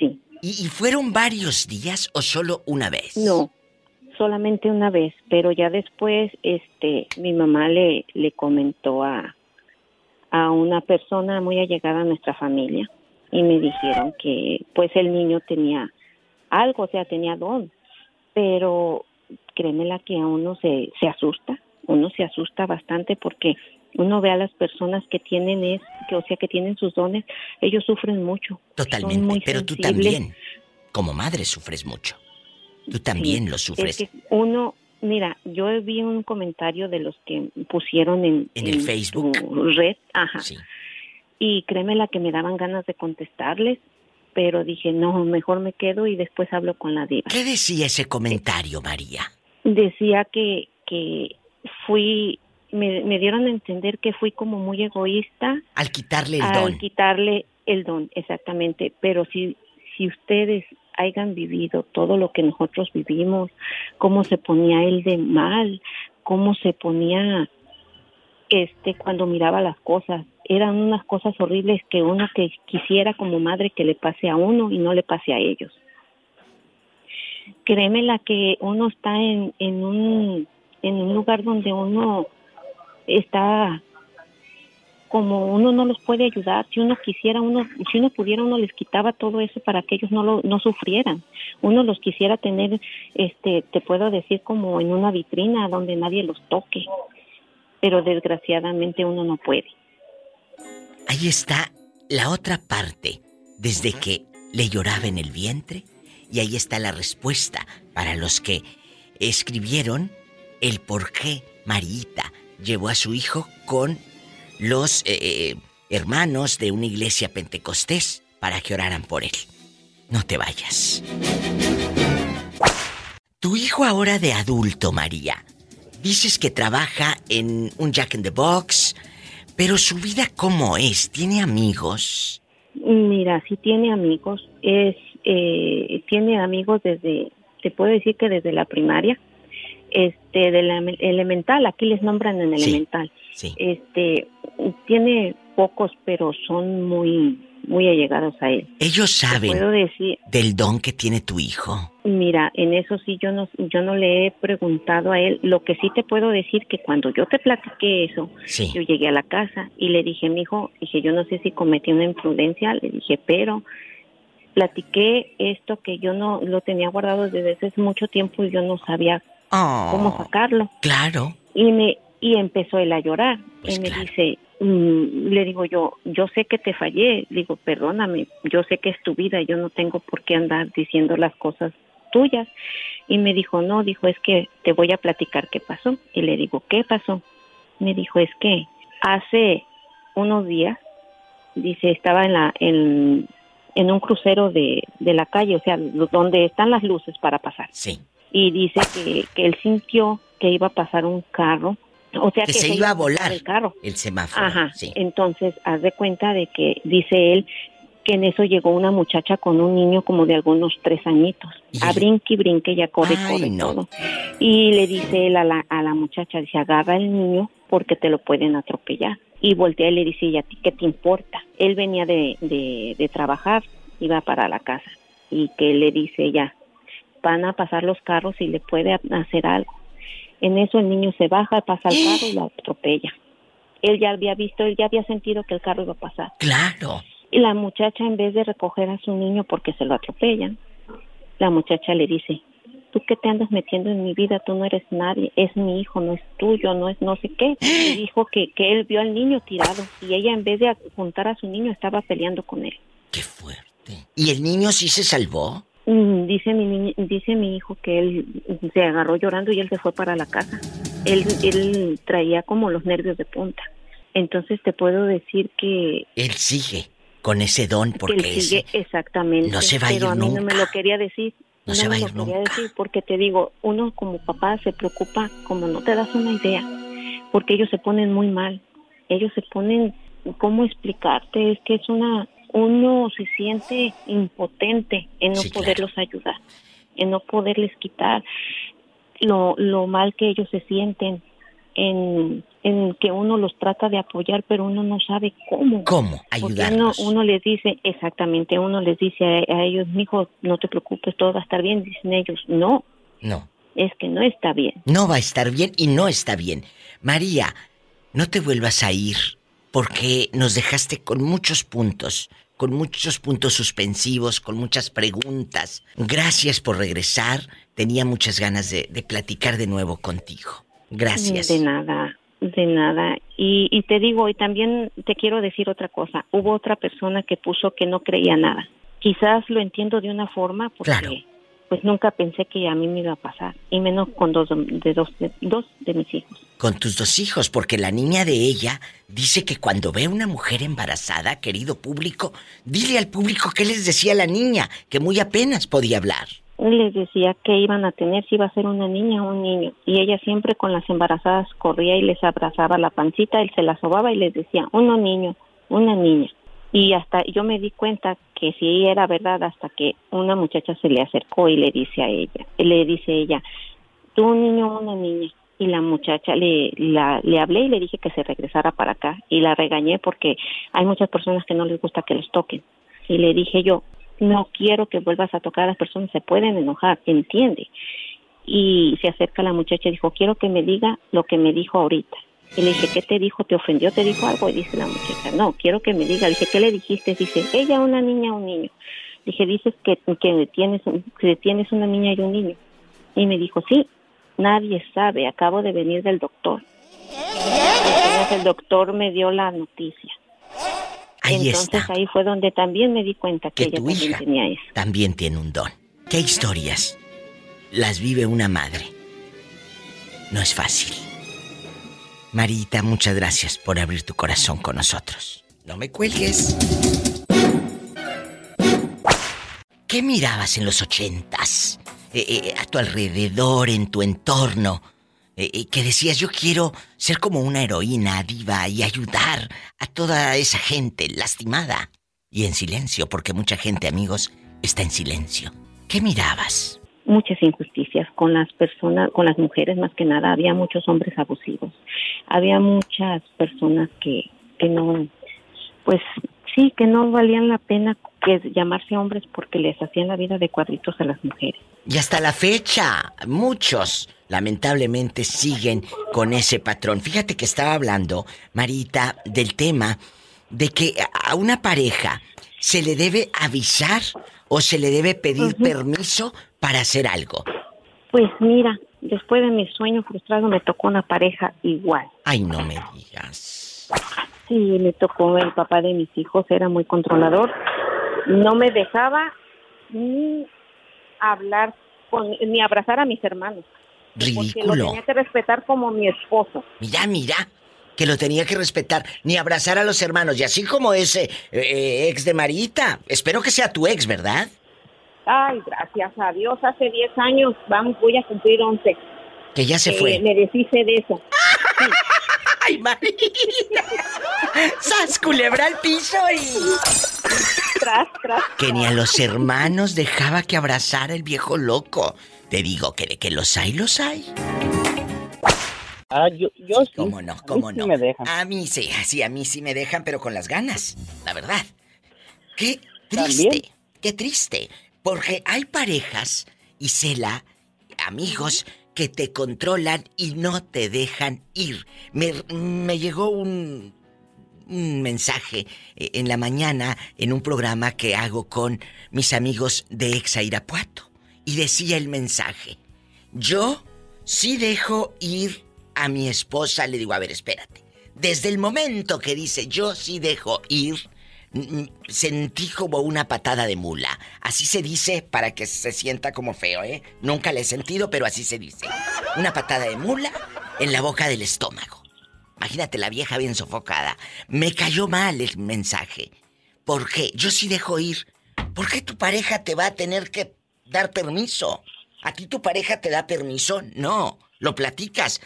S2: ¿Y, y fueron varios días o solo una vez?
S4: No, solamente una vez, pero ya después, este, mi mamá le, le comentó a, a una persona muy allegada a nuestra familia y me dijeron que pues el niño tenía algo, o sea, tenía don, pero créemela que a uno se, se asusta, uno se asusta bastante porque uno ve a las personas que tienen es, que o sea, que tienen sus dones, ellos sufren mucho.
S2: Totalmente,
S4: muy
S2: pero tú
S4: sensibles.
S2: también, como madre, sufres mucho. Tú también
S4: Sí,
S2: lo sufres.
S4: Es que uno, mira, yo vi un comentario de los que pusieron en,
S2: En el Facebook.
S4: red, ajá.
S2: Sí.
S4: Y créeme la que me daban ganas de contestarles, pero dije, no, mejor me quedo y después hablo con la diva.
S2: ¿Qué decía ese comentario, María?
S4: Decía que, que fui, me, me dieron a entender que fui como muy egoísta
S2: Al quitarle el
S4: al
S2: don.
S4: quitarle el don, exactamente. Pero si, si ustedes hayan vivido todo lo que nosotros vivimos, cómo se ponía él de mal, cómo se ponía este cuando miraba las cosas, eran unas cosas horribles que uno que quisiera como madre que le pase a uno y no le pase a ellos. Créeme la que uno está en, en un en un lugar donde uno está como uno no los puede ayudar, si uno quisiera, uno, si uno pudiera, uno les quitaba todo eso para que ellos no lo, no sufrieran. Uno los quisiera tener, este, te puedo decir como en una vitrina donde nadie los toque, pero desgraciadamente uno no puede.
S2: Ahí está la otra parte, desde que le lloraba en el vientre, y ahí está la respuesta para los que escribieron el por qué Marita llevó a su hijo con los eh, eh, hermanos de una iglesia pentecostés para que oraran por él. No te vayas. Tu hijo ahora de adulto, María, dices que trabaja en un Jack in the Box, pero su vida cómo es? ¿Tiene amigos?
S4: Mira, sí tiene amigos, es, eh, tiene amigos desde, te puedo decir que desde la primaria, este, de la ele- elemental, aquí les nombran en
S2: Sí,
S4: elemental.
S2: sí.
S4: Este, tiene pocos, pero son muy, muy allegados a él.
S2: Ellos saben
S4: puedo decir,
S2: del don que tiene tu hijo.
S4: Mira, en eso sí yo no, yo no le he preguntado a él. Lo que sí te puedo decir que cuando yo te platiqué eso,
S2: Sí.
S4: yo llegué a la casa y le dije, mi hijo, dije, yo no sé si cometí una imprudencia, le dije, pero platiqué esto que yo no lo tenía guardado desde hace mucho tiempo y yo no sabía
S2: Oh,
S4: cómo sacarlo.
S2: claro.
S4: Y me y empezó él a llorar.
S2: Pues
S4: y me
S2: claro.
S4: dice, mm, le digo yo, yo sé que te fallé, digo, perdóname, yo sé que es tu vida, yo no tengo por qué andar diciendo las cosas tuyas. Y me dijo, no, dijo, es que te voy a platicar qué pasó. Y le digo, ¿qué pasó? Me dijo, es que hace unos días, dice, estaba en la en, en un crucero de, de la calle, o sea, donde están las luces para pasar
S2: Sí.
S4: y dice que, que él sintió que iba a pasar un carro, o sea
S2: Que
S4: que,
S2: se iba a volar.
S4: el carro.
S2: El semáforo.
S4: Ajá.
S2: Sí.
S4: Entonces, haz de cuenta de que dice él que en eso llegó una muchacha con un niño como de algunos tres añitos.
S2: Y
S4: A brinque y brinque, ya corre,
S2: Ay,
S4: corre
S2: no.
S4: todo. Y le dice él a la, a la muchacha, dice, agarra al niño porque te lo pueden atropellar. Y voltea y le dice, ¿y a ti qué te importa? Él venía de, de, de trabajar, iba para la casa. Y que le dice ya, van a pasar los carros y le puede hacer algo. En eso el niño se baja, pasa al carro y lo [gasps] atropella. Él ya había visto, él ya había sentido que el carro iba a pasar.
S2: Claro.
S4: Y la muchacha, en vez de recoger a su niño porque se lo atropellan, la muchacha le dice, tú qué te andas metiendo en mi vida, tú no eres nadie, es mi hijo, no es tuyo, no es no sé qué. [gasps] Y dijo que, que él vio al niño tirado y ella en vez de juntar a su niño estaba peleando con él.
S2: Qué fuerte. ¿Y el niño sí se salvó?
S4: Mm, Dice mi niño- dice mi hijo que él se agarró llorando y él se fue para la casa. Él, él traía como los nervios de punta. Entonces te puedo decir que,
S2: Él sigue con ese don
S4: que
S2: porque
S4: él sigue
S2: ese-
S4: exactamente.
S2: no se va a ir
S4: pero a mí no me lo quería decir.
S2: No se va a ir nunca.
S4: decir porque te digo, uno como papá se preocupa como no te das una idea, porque ellos se ponen muy mal. Ellos se ponen, ¿cómo explicarte? Es que es una, uno se siente impotente en no
S2: Sí, claro.
S4: poderlos ayudar, en no poderles quitar lo, lo mal que ellos se sienten, en en que uno los trata de apoyar, pero uno no sabe cómo.
S2: ¿Cómo?
S4: Uno,
S2: Ayudarlos.
S4: uno les dice, exactamente, uno les dice a, a ellos, mijo, no te preocupes, todo va a estar bien. Dicen ellos, no,
S2: No.
S4: es que no está bien.
S2: No va a estar bien y no está bien. María, no te vuelvas a ir porque nos dejaste con muchos puntos, con muchos puntos suspensivos, con muchas preguntas. Gracias por regresar. Tenía muchas ganas de, de platicar de nuevo contigo. Gracias.
S4: De nada, de nada. Y, y te digo, y también te quiero decir otra cosa. Hubo otra persona que puso que no creía nada. Quizás lo entiendo de una forma porque
S2: Claro.
S4: Pues nunca pensé que a mí me iba a pasar. Y menos con dos de, dos, de, dos de mis hijos.
S2: Con tus dos hijos, porque la niña de ella dice que cuando ve a una mujer embarazada, querido público, dile al público qué les decía la niña, que muy apenas podía hablar.
S4: Les decía que iban a tener, si iba a ser una niña o un niño. Y ella siempre con las embarazadas corría y les abrazaba la pancita, él se la sobaba y les decía, uno niño, una niña. Y hasta yo me di cuenta que sí era verdad hasta que una muchacha se le acercó y le dice a ella, le dice ella, tú un niño una niña. Y la muchacha le, la, le hablé y le dije que se regresara para acá. Y la regañé porque hay muchas personas que no les gusta que los toquen. Y le dije yo, no quiero que vuelvas a tocar a las personas, se pueden enojar, entiende. Y se acerca la muchacha y dijo, quiero que me diga lo que me dijo ahorita. Y le dije, ¿qué te dijo? ¿Te ofendió? ¿Te dijo algo? Y dice la muchacha, no, quiero que me diga. Le dije, ¿qué le dijiste? Dice, ella, una niña, un niño. Dije, dices que, que, tienes, que tienes una niña y un niño. Y me dijo, sí, nadie sabe, acabo de venir del doctor. Entonces el doctor me dio la noticia.
S2: Ahí
S4: Entonces
S2: está.
S4: ahí fue donde también me di cuenta que,
S2: Que
S4: ella
S2: tu
S4: también
S2: hija
S4: tenía eso.
S2: también tiene un don. ¿Qué historias las vive una madre? No es fácil. Marita, muchas gracias por abrir tu corazón con nosotros. No me cuelgues. ¿Qué mirabas en los ochentas? Eh, eh, a tu alrededor, en tu entorno. Eh, eh, que decías, yo quiero ser como una heroína diva y ayudar a toda esa gente lastimada. Y en silencio, porque mucha gente, amigos, está en silencio. ¿Qué mirabas?
S4: Muchas injusticias con las personas, con las mujeres más que nada. Había muchos hombres abusivos. Había muchas personas que, que no, pues sí, que no valían la pena que llamarse hombres porque les hacían la vida de cuadritos a las mujeres.
S2: Y hasta la fecha, muchos lamentablemente siguen con ese patrón. Fíjate que estaba hablando, Marita, del tema de que a una pareja se le debe avisar o se le debe pedir permiso para hacer algo.
S4: Pues mira, después de mi sueño frustrado me tocó una pareja igual.
S2: Ay, no me digas.
S4: Sí, me tocó el papá de mis hijos, era muy controlador. No me dejaba ni hablar con, ni abrazar a mis hermanos. Porque lo
S2: Ridículo.
S4: tenía que respetar como mi esposo.
S2: Mira, mira, que lo tenía que respetar, ni abrazar a los hermanos. Y así como ese eh, ex de Marita, espero que sea tu ex, ¿verdad?
S4: Ay, gracias a Dios, hace 10 años vamos, voy a cumplir 11.
S2: Que ya se
S4: Eh,
S2: fue.
S4: Me deshice de eso. [laughs]
S2: ¡Ay, Marita! ¡Sas, culebra al piso y...
S4: Tras, tras.
S2: Que ni a los hermanos dejaba que abrazara el viejo loco. Te digo que de que los hay, los hay.
S3: Ah, yo, yo sí.
S2: ¿Cómo no?
S3: A mí
S2: ¿Cómo
S3: sí
S2: no?
S3: me dejan.
S2: A mí sí, sí, a mí sí me dejan, pero con las ganas, la verdad. Qué
S3: ¿También?
S2: triste, qué triste. Porque hay parejas, y Cela, amigos, que te controlan y no te dejan ir. Me, me llegó un, un mensaje eh, en la mañana en un programa que hago con mis amigos de Exa Irapuato. Y decía el mensaje, yo sí dejo ir a mi esposa, le digo, a ver, espérate. Desde el momento que dice yo sí dejo ir, sentí como una patada de mula. Así se dice para que se sienta como feo, ¿eh? Nunca le he sentido, pero así se dice. Una patada de mula en la boca del estómago. Imagínate la vieja bien sofocada. Me cayó mal el mensaje. ¿Por qué? Yo sí dejo ir. ¿Por qué tu pareja te va a tener que dar permiso? ¿A ti tu pareja te da permiso? No. Lo platicas.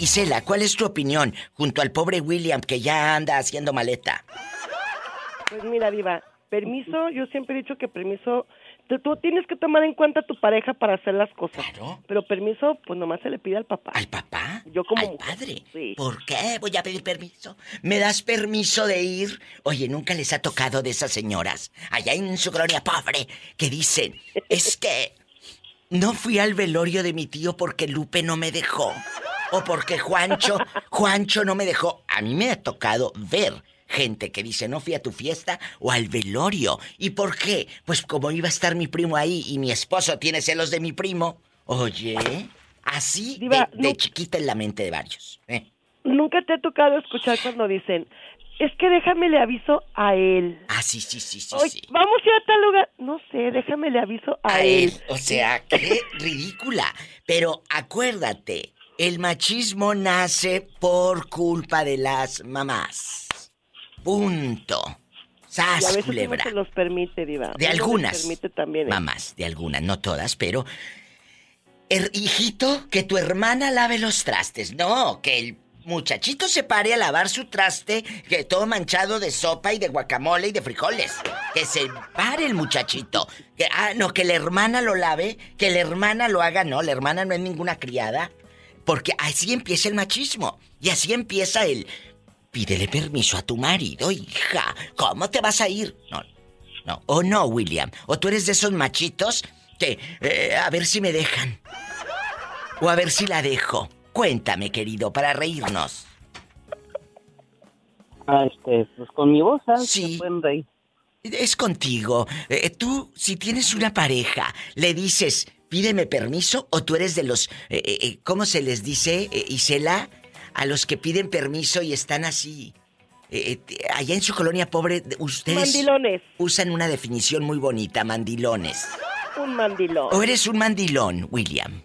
S2: Isela, ¿cuál es tu opinión junto al pobre William que ya anda haciendo maleta?
S13: Pues mira, Diva, permiso, yo siempre he dicho que permiso tú, tú tienes que tomar en cuenta a tu pareja para hacer las cosas. Pero permiso, pues nomás se le pide al papá.
S2: ¿Al papá?
S13: Yo como
S2: ¿Al padre?
S13: Sí.
S2: ¿Por qué voy a pedir permiso? ¿Me das permiso de ir? Oye, nunca les ha tocado de esas señoras allá en su colonia pobre que dicen, [laughs] es que no fui al velorio de mi tío porque Lupe no me dejó. O porque Juancho, [laughs] Juancho no me dejó. A mí me ha tocado ver gente que dice no fui a tu fiesta o al velorio. ¿Y por qué? Pues como iba a estar mi primo ahí y mi esposo tiene celos de mi primo. Oye, así
S13: Diva,
S2: de, de
S13: no-
S2: chiquita en la mente de varios. ¿eh?
S13: Nunca te ha tocado escuchar cuando dicen, es que déjame le aviso a él.
S2: Ah, sí, sí, sí, sí,
S13: Oye,
S2: sí.
S13: Vamos a ir a tal lugar. No sé, déjame le aviso a,
S2: A
S13: él.
S2: él. O sea, qué ridícula. Pero acuérdate, el machismo nace por culpa de las mamás. Punto.
S13: Y a
S2: Sas,
S13: veces
S2: culebra.
S13: se los permite, Diva.
S2: De algunas.
S13: permite también. ¿eh?
S2: Mamás, de algunas, no todas, pero. Er- hijito, que tu hermana lave los trastes. No, que el muchachito se pare a lavar su traste, que todo manchado de sopa y de guacamole y de frijoles. Que se pare el muchachito. Que, ah, no, que la hermana lo lave, que la hermana lo haga. No, la hermana no es ninguna criada. Porque así empieza el machismo. Y así empieza el. Pídele permiso a tu marido, hija. ¿Cómo te vas a ir? No, no. O no, William. O tú eres de esos machitos que. eh, a ver si me dejan. O a ver si la dejo. Cuéntame, querido, para reírnos.
S14: Ah, este, pues con mi voz, ¿sabes?
S2: Sí.
S14: Se pueden reír.
S2: Es contigo. Eh, tú, si tienes una pareja, le dices, pídeme permiso, o tú eres de los. eh, eh, eh, ¿Cómo se les dice, eh, Isela? A los que piden permiso y están así. Eh, eh, allá en su colonia pobre, ustedes.
S13: Mandilones.
S2: Usan una definición muy bonita, mandilones.
S13: Un mandilón.
S2: ¿O eres un mandilón, William?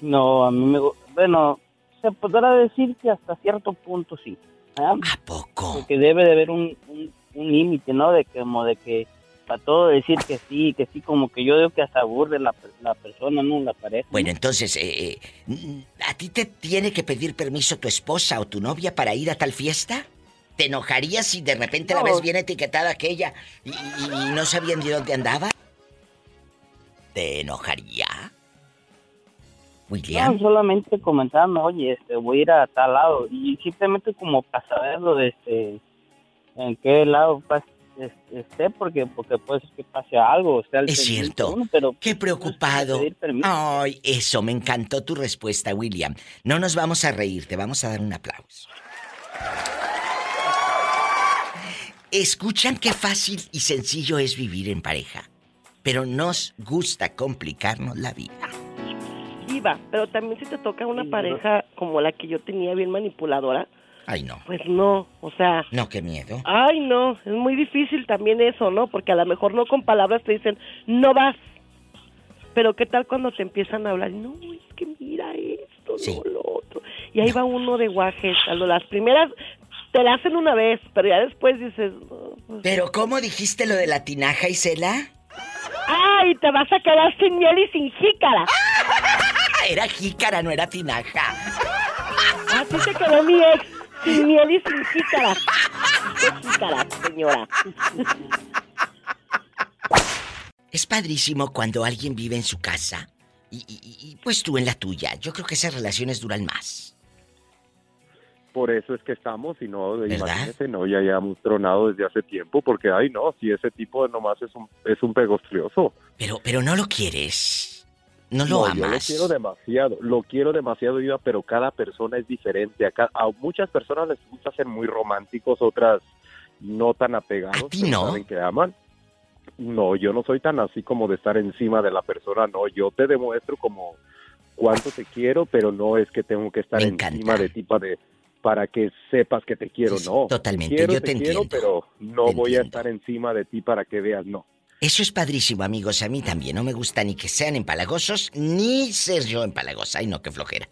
S14: No, a mí me... Bueno, se podrá decir que hasta cierto punto sí.
S2: ¿A poco?
S14: Porque debe de haber un, un, un límite, ¿no? De que, como de que para todo decir que sí, que sí, como que yo digo que hasta aburre la, la persona, ¿no? La pareja.
S2: Bueno, entonces, eh, eh, ¿a ti te tiene que pedir permiso tu esposa o tu novia para ir a tal fiesta? ¿Te enojarías si de repente la
S14: No.
S2: ves bien etiquetada aquella y, y- y no sabían de dónde andaba? ¿Te enojaría?
S14: No,
S2: William.
S14: solamente comentarme, oye, este, voy a ir a tal lado. Y simplemente como para saberlo de este, en qué lado pas- es- esté, porque, porque puede ser que pase algo. esté al
S2: Es cierto.
S14: uno, pero
S2: Qué preocupado.
S14: pedir permiso.
S2: Ay, eso, me encantó tu respuesta, William. No nos vamos a reír, te vamos a dar un aplauso. Escuchan qué fácil y sencillo es vivir en pareja, pero nos gusta complicarnos la vida.
S13: Diva, pero también si te toca una pareja como la que yo tenía bien manipuladora,
S2: Ay, no.
S13: pues no, o sea,
S2: No, qué miedo.
S13: ay no, es muy difícil también eso, ¿no? Porque a lo mejor no con palabras te dicen, no vas. Pero qué tal cuando te empiezan a hablar, no, es que mira esto,
S2: Sí.
S13: no lo otro. Y ahí va uno de guajes, a lo- las primeras te la hacen una vez, pero ya después dices, no, pues,
S2: Pero ¿cómo dijiste lo de la tinaja, Isela?
S13: ay, te vas a quedar sin miel y sin jícara. [laughs]
S2: Era jícara, no era tinaja.
S13: Así se quedó mi ex, sin miel y sin jícara. ¿Qué jícara, señora?
S2: Es padrísimo cuando alguien vive en su casa y, y- pues tú en la tuya. Yo creo que esas relaciones duran más.
S15: Por eso es que estamos y no,
S2: ¿Verdad?
S15: imagínese, no, ya hayamos tronado desde hace tiempo, porque, ay, no, si ese tipo nomás es un, es un pegostrioso.
S2: Pero, pero no lo quieres. No lo
S15: No, Yo lo
S2: amas.
S15: quiero demasiado, lo quiero demasiado, Diva, pero cada persona es diferente. Acá, a muchas personas les gusta ser muy románticos, otras no tan apegados.
S2: ¿A ti no?
S15: Saben que aman. No, yo no soy tan así como de estar encima de la persona, no. Yo te demuestro como cuánto te quiero, pero no es que tengo que estar encima de ti para, de- para que sepas que te quiero,
S2: Sí,
S15: no.
S2: totalmente,
S15: quiero,
S2: yo te
S15: quiero,
S2: entiendo.
S15: pero no
S2: Te
S15: voy a estar encima de ti para que veas, no.
S2: Eso es padrísimo, amigos. A mí también. No me gusta ni que sean empalagosos, ni ser yo empalagosa. Ay, no, qué flojera.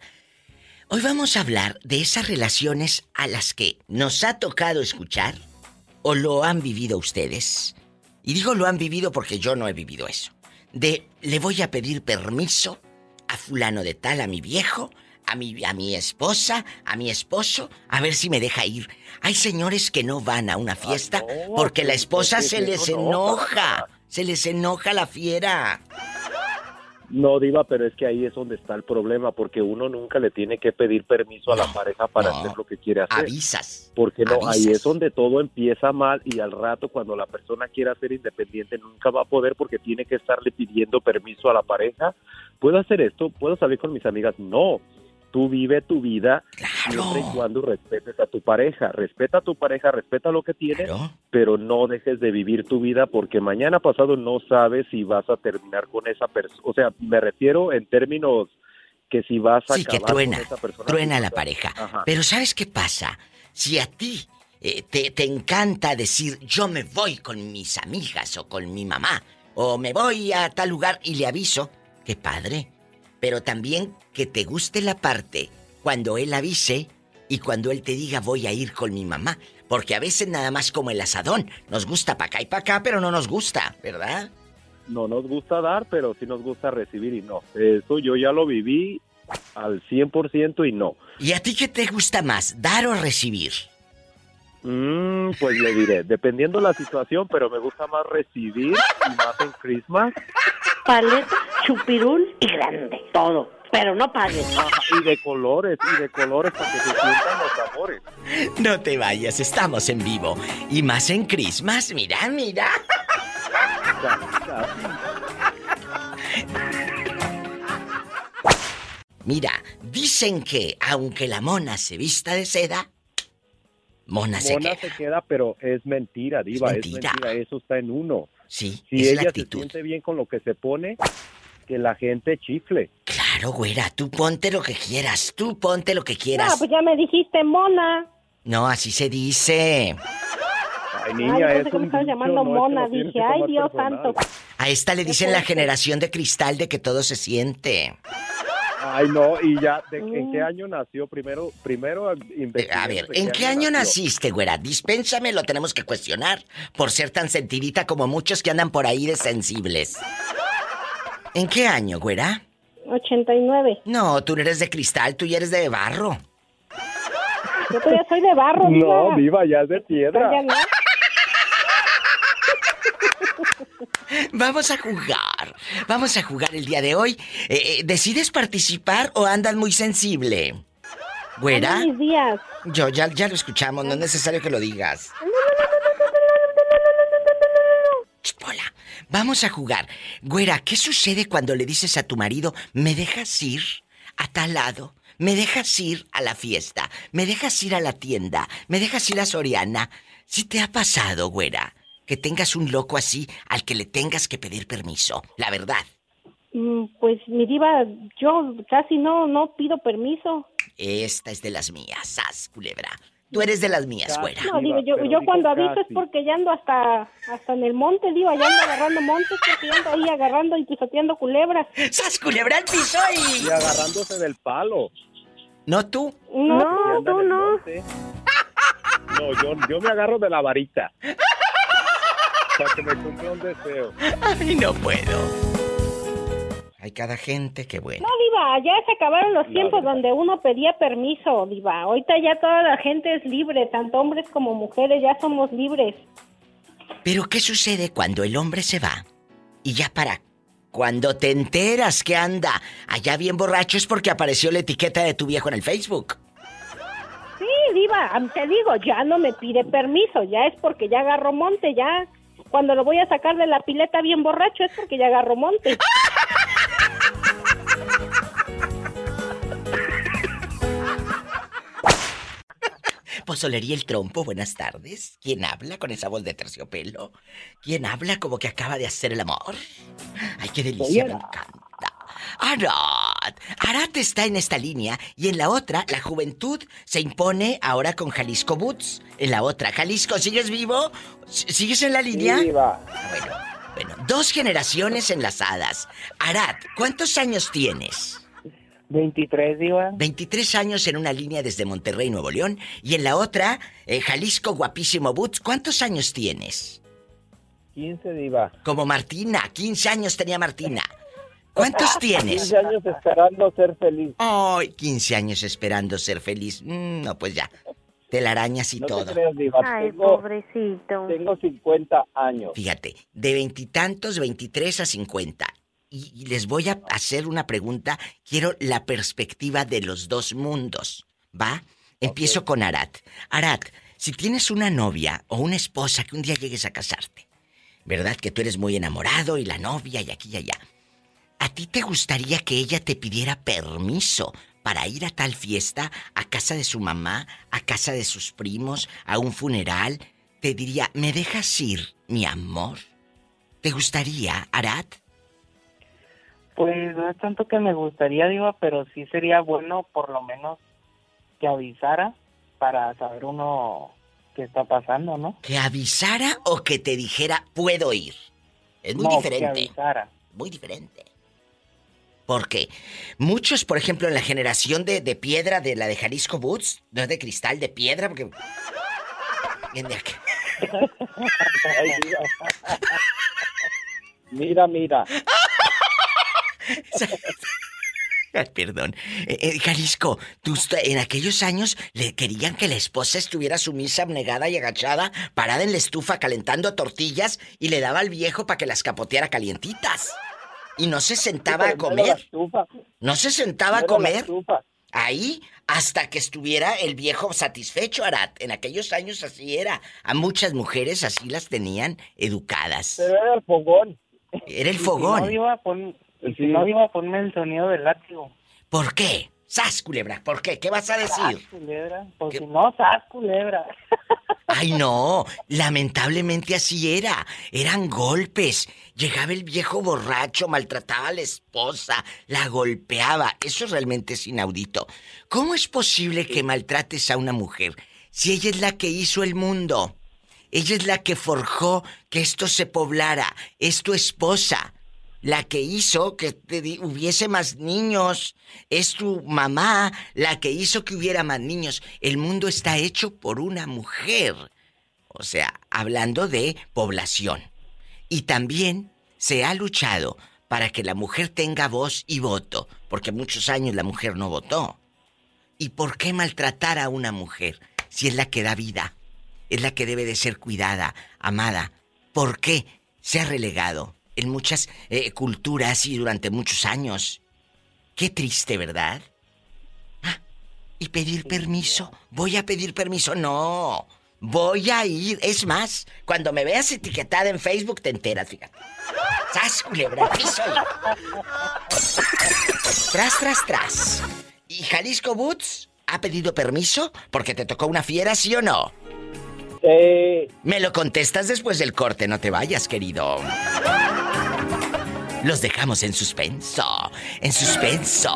S2: Hoy vamos a hablar de esas relaciones a las que nos ha tocado escuchar o lo han vivido ustedes. Y digo lo han vivido porque yo no he vivido eso. De le voy a pedir permiso a fulano de tal, a mi viejo, a mi, a mi esposa, a mi esposo, a ver si me deja ir. Hay señores que no van a una fiesta porque la esposa se les
S15: no,
S2: enoja. Se les enoja la fiera.
S15: No, Diva, pero es que ahí es donde está el problema, porque uno nunca le tiene que pedir permiso a la pareja para
S2: no.
S15: hacer lo que quiere hacer.
S2: Avisas.
S15: Porque no, ahí es donde todo empieza mal y al rato cuando la persona quiera ser independiente nunca va a poder porque tiene que estarle pidiendo permiso a la pareja. ¿Puedo hacer esto? ¿Puedo salir con mis amigas? No. Tú vive tu vida siempre y cuando respetes a tu pareja. Respeta a tu pareja, respeta lo que tienes, pero no dejes de vivir tu vida porque mañana pasado no sabes si vas a terminar con esa persona. O sea, me refiero en términos que si vas a
S2: Sí, que
S15: acabar
S2: truena,
S15: con esa persona.
S2: truena la pareja.
S15: Ajá.
S2: Pero ¿sabes qué pasa? Si a ti eh, te, te encanta decir yo me voy con mis amigas o con mi mamá o me voy a tal lugar y le aviso, qué padre. Pero también que te guste la parte cuando él avise y cuando él te diga voy a ir con mi mamá. Porque a veces nada más como el asadón, nos gusta para acá y para acá, pero no nos gusta, ¿verdad?
S15: No nos gusta dar, pero sí nos gusta recibir y no. Eso yo ya lo viví al 100% y no.
S2: ¿Y a ti qué te gusta más, dar o recibir?
S15: Mm, pues le diré, dependiendo la situación, pero me gusta más recibir y más en Christmas.
S16: Paleta, chupirul y grande. Todo. Pero no pagues.
S15: Y de colores, y de colores para que se sientan los amores.
S2: No te vayas, estamos en vivo. Y más en Christmas, mira, mira. Mira, dicen que aunque la mona se vista de seda, mona se
S15: Mona
S2: queda.
S15: se queda, pero es mentira, diva, es
S2: mentira.
S15: mentira. Eso está en uno.
S2: Sí,
S15: si
S2: es la
S15: ella
S2: actitud.
S15: se siente bien con lo que se pone, que la gente chifle.
S2: Claro, güera, tú ponte lo que quieras, tú ponte lo que
S16: No,
S2: quieras.
S16: pues ya me dijiste mona.
S2: No, así se dice.
S15: Ay,
S16: niña, Ay, pensé que me estabas llamando mona. Dije, ay, Dios santo.
S2: A esta le dicen la generación de cristal de que todo se siente.
S15: Ay, no, y ya, ¿de-
S16: Mm.
S15: ¿en qué año nació? Primero, primero investiguemos
S2: A ver, ¿en qué año naciste, güera? Dispénsame, lo tenemos que cuestionar por ser tan sentidita como muchos que andan por ahí de sensibles. ¿En qué año, güera?
S16: 89.
S2: No, tú no eres de cristal, tú ya eres de barro.
S16: Yo todavía soy de barro,
S15: No, viva, ya es de piedra.
S16: Ya no. [laughs]
S2: Vamos a jugar. Vamos a jugar el día de hoy. Eh, eh, ¿Decides participar o andas muy sensible? ¿Güera?
S16: Mis días.
S2: Yo ya, ya lo escuchamos, no es necesario que lo digas. Ch, Pola, vamos a jugar. Güera, ¿qué sucede cuando le dices a tu marido, me dejas ir a tal lado? ¿Me dejas ir a la fiesta? ¿Me dejas ir a la tienda? ¿Me dejas ir a Soriana? Si te ha pasado, güera, que tengas un loco así al que le tengas que pedir permiso, la verdad.
S16: Mm, Pues mi diva, yo casi no no pido permiso.
S2: Esta es de las mías, sas, culebra. Tú eres de las mías, güera.
S16: No, digo, yo, yo cuando aviso es porque ya ando hasta hasta en el monte, digo, ya ando agarrando montes porque ando ahí agarrando y pisoteando culebras.
S2: ¡Sas, culebra al piso
S15: Y agarrándose del palo.
S2: ¿No tú?
S16: No,
S15: Y
S16: tú no. [laughs]
S15: No, yo, yo me agarro de la varita. Para que me cumpla un deseo.
S2: Ay, no puedo. Hay cada gente que bueno.
S16: No, diva, ya se acabaron los tiempos donde uno pedía permiso, diva. Ahorita ya toda la gente es libre, tanto hombres como mujeres, ya somos libres.
S2: Pero ¿qué sucede cuando el hombre se va? Y ya para cuando te enteras que anda allá bien borracho es porque apareció la etiqueta de tu viejo en el Facebook.
S16: Sí, diva, te digo, ya no me pide permiso, ya es porque ya agarró monte, ya. Cuando lo voy a sacar de la pileta bien borracho es porque ya agarró monte.
S2: Pozolería el trompo, buenas tardes. ¿Quién habla con esa voz de terciopelo? ¿Quién habla como que acaba de hacer el amor? Ay, qué delicia, me encanta. Arat. Arat está en esta línea y en la otra, la juventud se impone ahora con Jalisco Boots. En la otra, Jalisco, ¿sigues vivo? ¿Sigues en la línea?
S15: Sí, diva.
S2: Bueno, bueno, dos generaciones enlazadas. Arat, ¿cuántos años tienes?
S17: 23, Diva.
S2: 23 años en una línea desde Monterrey, Nuevo León, y en la otra, eh, Jalisco Guapísimo Boots. ¿Cuántos años tienes?
S15: 15, diva.
S2: Como Martina, 15 años tenía Martina. ¿Cuántos [laughs] tienes?
S15: 15 años esperando ser feliz.
S2: Ay, 15 años esperando ser feliz. Mm, no, pues ya. telarañas y
S18: No te
S2: todo.
S18: creas, Diva,
S5: Ay,
S18: tengo,
S5: pobrecito.
S18: tengo 50 años.
S2: Fíjate, de veintitantos, 23 a 50. Y, y les voy a hacer una pregunta. Quiero la perspectiva de los dos mundos. ¿Va? Empiezo con Arat. Arat, si tienes una novia o una esposa que un día llegues a casarte, ¿verdad? Que tú eres muy enamorado y la novia y aquí y allá. ¿A ti te gustaría que ella te pidiera permiso para ir a tal fiesta, a casa de su mamá, a casa de sus primos, a un funeral? Te diría, ¿me dejas ir, mi amor? ¿Te gustaría, Arat?
S17: Pues no es tanto que me gustaría, Diva, pero sí sería bueno por lo menos que avisara para saber uno qué está pasando, ¿no?
S2: ¿Que avisara o que te dijera, puedo ir? Es muy
S17: No,
S2: diferente.
S17: Que avisara.
S2: Muy diferente. Porque muchos, por ejemplo, en la generación de, de piedra de la de Jalisco Boots, no es de cristal, de piedra, porque. [laughs]
S18: Mira, mira. [laughs]
S2: Ay, Perdón. Eh, eh, Jalisco, tú en aquellos años le querían que la esposa estuviera sumisa, abnegada y agachada, parada en la estufa calentando tortillas y le daba al viejo para que las capoteara calientitas. Y no se sentaba a comer. No se sentaba a comer ahí hasta que estuviera el viejo satisfecho, Arat. En aquellos años así era. A muchas mujeres así las tenían educadas.
S18: Pero era el fogón.
S2: Era el
S17: Si
S2: fogón.
S17: no, si no, Diva, ponme el sonido del látigo.
S2: ¿Por qué? ¡Sas, culebra! ¿Por qué? ¿Qué vas a
S17: ¡Sas,
S2: decir?
S17: culebra! Pues
S2: ¿Qué?
S17: si no, ¡sas, culebra! [laughs]
S2: Ay, no. Lamentablemente así era. Eran golpes. Llegaba el viejo borracho, maltrataba a la esposa, la golpeaba. Eso realmente es inaudito. ¿Cómo es posible que maltrates a una mujer si ella es la que hizo el mundo? Ella es la que forjó que esto se poblara. Es tu esposa. La que hizo que hubiese más niños. Es tu mamá la que hizo que hubiera más niños. El mundo está hecho por una mujer. O sea, hablando de población. Y también se ha luchado para que la mujer tenga voz y voto, porque muchos años la mujer no votó. ¿Y por qué maltratar a una mujer si es la que da vida? Es la que debe de ser cuidada, amada. ¿Por qué se ha relegado en muchas eh, culturas y durante muchos años? Qué triste, ¿verdad? Ah, y pedir permiso. Voy a pedir permiso. No. Voy a ir. Es más, cuando me veas etiquetada en Facebook te enteras, fíjate. ¡Sas, culebra! Aquí soy. Tras, tras, tras. ¿Y Jalisco Boots ha pedido permiso porque te tocó una fiera, sí o no?
S18: Eh,
S2: Me lo contestas después del corte, no te vayas, querido. Los dejamos en suspenso, en suspenso.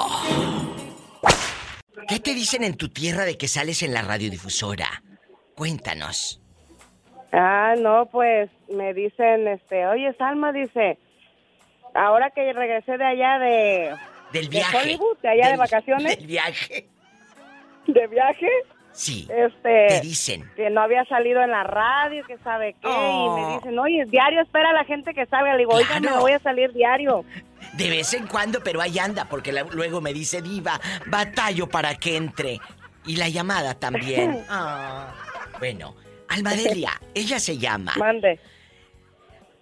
S2: ¿Qué te dicen en tu tierra de que sales en la radiodifusora? Cuéntanos.
S12: Ah, no, pues me dicen, este, oye, Salma, dice, ahora que regresé de allá de,
S2: Del
S12: de
S2: viaje.
S12: Hollywood, de allá de vacaciones,
S2: Del viaje.
S12: de viaje,
S2: Sí.
S12: este,
S2: Te dicen.
S12: que no había salido en la radio, que sabe qué, y
S2: Oh.
S12: me dicen, oye, diario espera a la gente que salga, le digo, oiga,
S2: Claro.
S12: me voy a salir diario.
S2: De vez en cuando, pero ahí anda, porque la- luego me dice Diva, batallo para que entre. Y la llamada también. [laughs] Ah. Bueno, Almadelia, [laughs] ella se llama.
S12: Mande.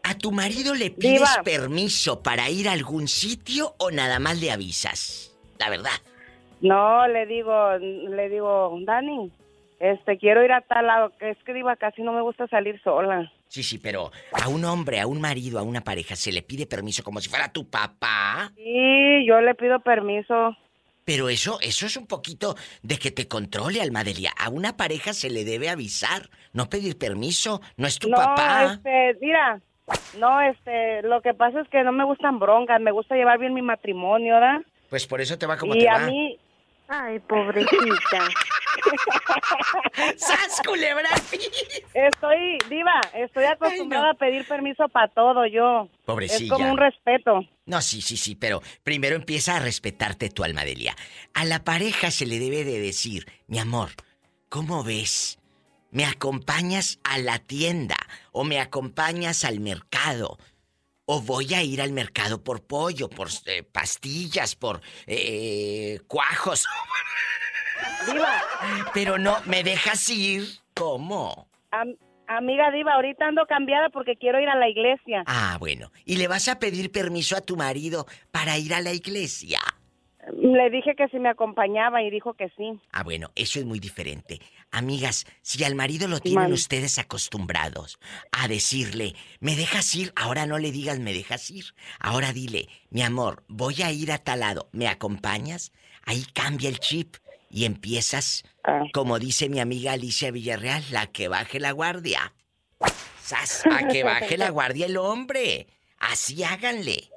S2: ¿A tu marido le pides
S12: Diva.
S2: permiso para ir a algún sitio o nada más le avisas? La verdad.
S12: No, le digo, le digo, Dani, este, quiero ir a tal lado, que es que diva, casi no me gusta salir sola.
S2: Sí, sí, pero a un hombre, a un marido, a una pareja se le pide permiso como si fuera tu papá.
S12: Sí, yo le pido permiso.
S2: Pero eso, eso es un poquito de que te controle, Almadelia. A una pareja se le debe avisar, no pedir permiso. No es tu
S12: no,
S2: papá.
S12: este, mira, no, este, lo que pasa es que no me gustan broncas, me gusta llevar bien mi matrimonio, ¿verdad?
S2: Pues por eso te va como
S12: y
S2: te
S12: a
S2: va.
S12: mí... Ay, pobrecita. [laughs]
S2: ¡Sas, culebra!
S12: Estoy, diva, estoy acostumbrada a pedir permiso para todo yo.
S2: Pobrecilla.
S12: Es como un respeto.
S2: No, sí, sí, sí, pero primero empieza a respetarte tu Almadelia. A la pareja se le debe de decir, mi amor, ¿cómo ves? ¿Me acompañas a la tienda o me acompañas al mercado? ¿O voy a ir al mercado por pollo, por eh, pastillas, por eh, cuajos?
S12: Diva.
S2: Pero no, ¿me dejas ir? ¿Cómo?
S12: Am- amiga Diva, ahorita ando cambiada porque quiero ir a la iglesia.
S2: Ah, bueno. ¿Y le vas a pedir permiso a tu marido para ir a la iglesia?
S12: Le dije que si me acompañaba y dijo que sí.
S2: Ah, bueno, eso es muy diferente. Amigas, si al marido lo tienen ustedes acostumbrados a decirle, ¿me dejas ir? Ahora no le digas, ¿me dejas ir? Ahora dile, mi amor, voy a ir a tal lado, ¿me acompañas? Ahí cambia el chip y empiezas, como dice mi amiga Alicia Villarreal, la que baje la guardia. ¡Sas! [laughs] A que baje la guardia el hombre. Así háganle.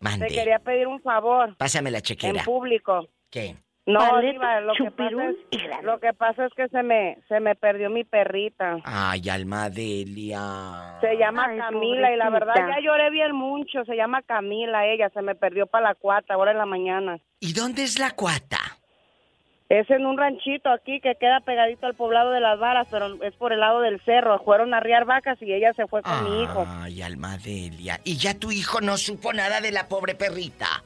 S2: Mande.
S12: te quería pedir un favor.
S2: Pásame la
S12: En
S2: chequera.
S12: público.
S2: ¿Qué?
S12: No,
S4: Paleta,
S12: Diva, lo que, pasa es, lo que pasa es que se me, se me perdió mi perrita.
S2: Ay, alma Delia.
S12: Se llama
S4: Ay,
S12: Camila y la verdad ya lloré bien mucho. Se llama Camila ella, se me perdió para la cuarta, ahora en la mañana.
S2: ¿Y dónde es la cuata?
S12: Es en un ranchito aquí que queda pegadito al poblado de las varas, pero es por el lado del cerro. Fueron a arriar vacas y ella se fue con mi hijo.
S2: Ay, alma Delia. ¿Y ya tu hijo no supo nada de la pobre perrita?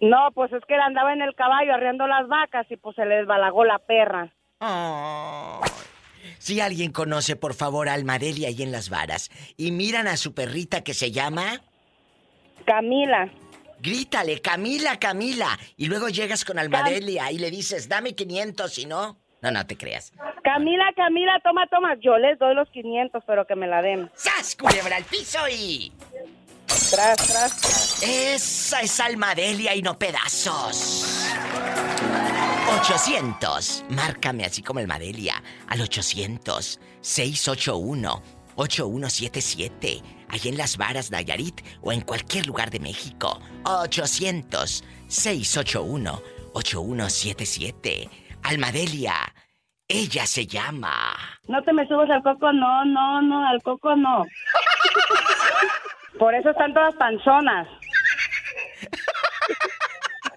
S12: No, pues es que él andaba en el caballo arriando las vacas y pues se le desbalagó la perra.
S2: Si alguien conoce, por favor, a Alma Delia ahí en las varas y miran a su perrita que se llama...
S12: Camila.
S2: Grítale, Camila, Camila. Y luego llegas con Alma Delia y le dices, dame 500, si no... No, no te creas.
S12: Camila, Camila, toma, toma. Yo les doy los 500, pero que me la den.
S2: ¡Sas, culebra al piso y...
S12: Tras, tras, tras.
S2: Esa es Alma Delia y no pedazos. 800. Márcame así como el Madelia. Al 800 681 8177. Ahí en Las Varas, Nayarit o en cualquier lugar de México. 800 681 8177. Alma Delia. Ella se llama.
S12: No te me subas al coco, no, no, no, al coco no. [laughs] Por eso están todas panzonas.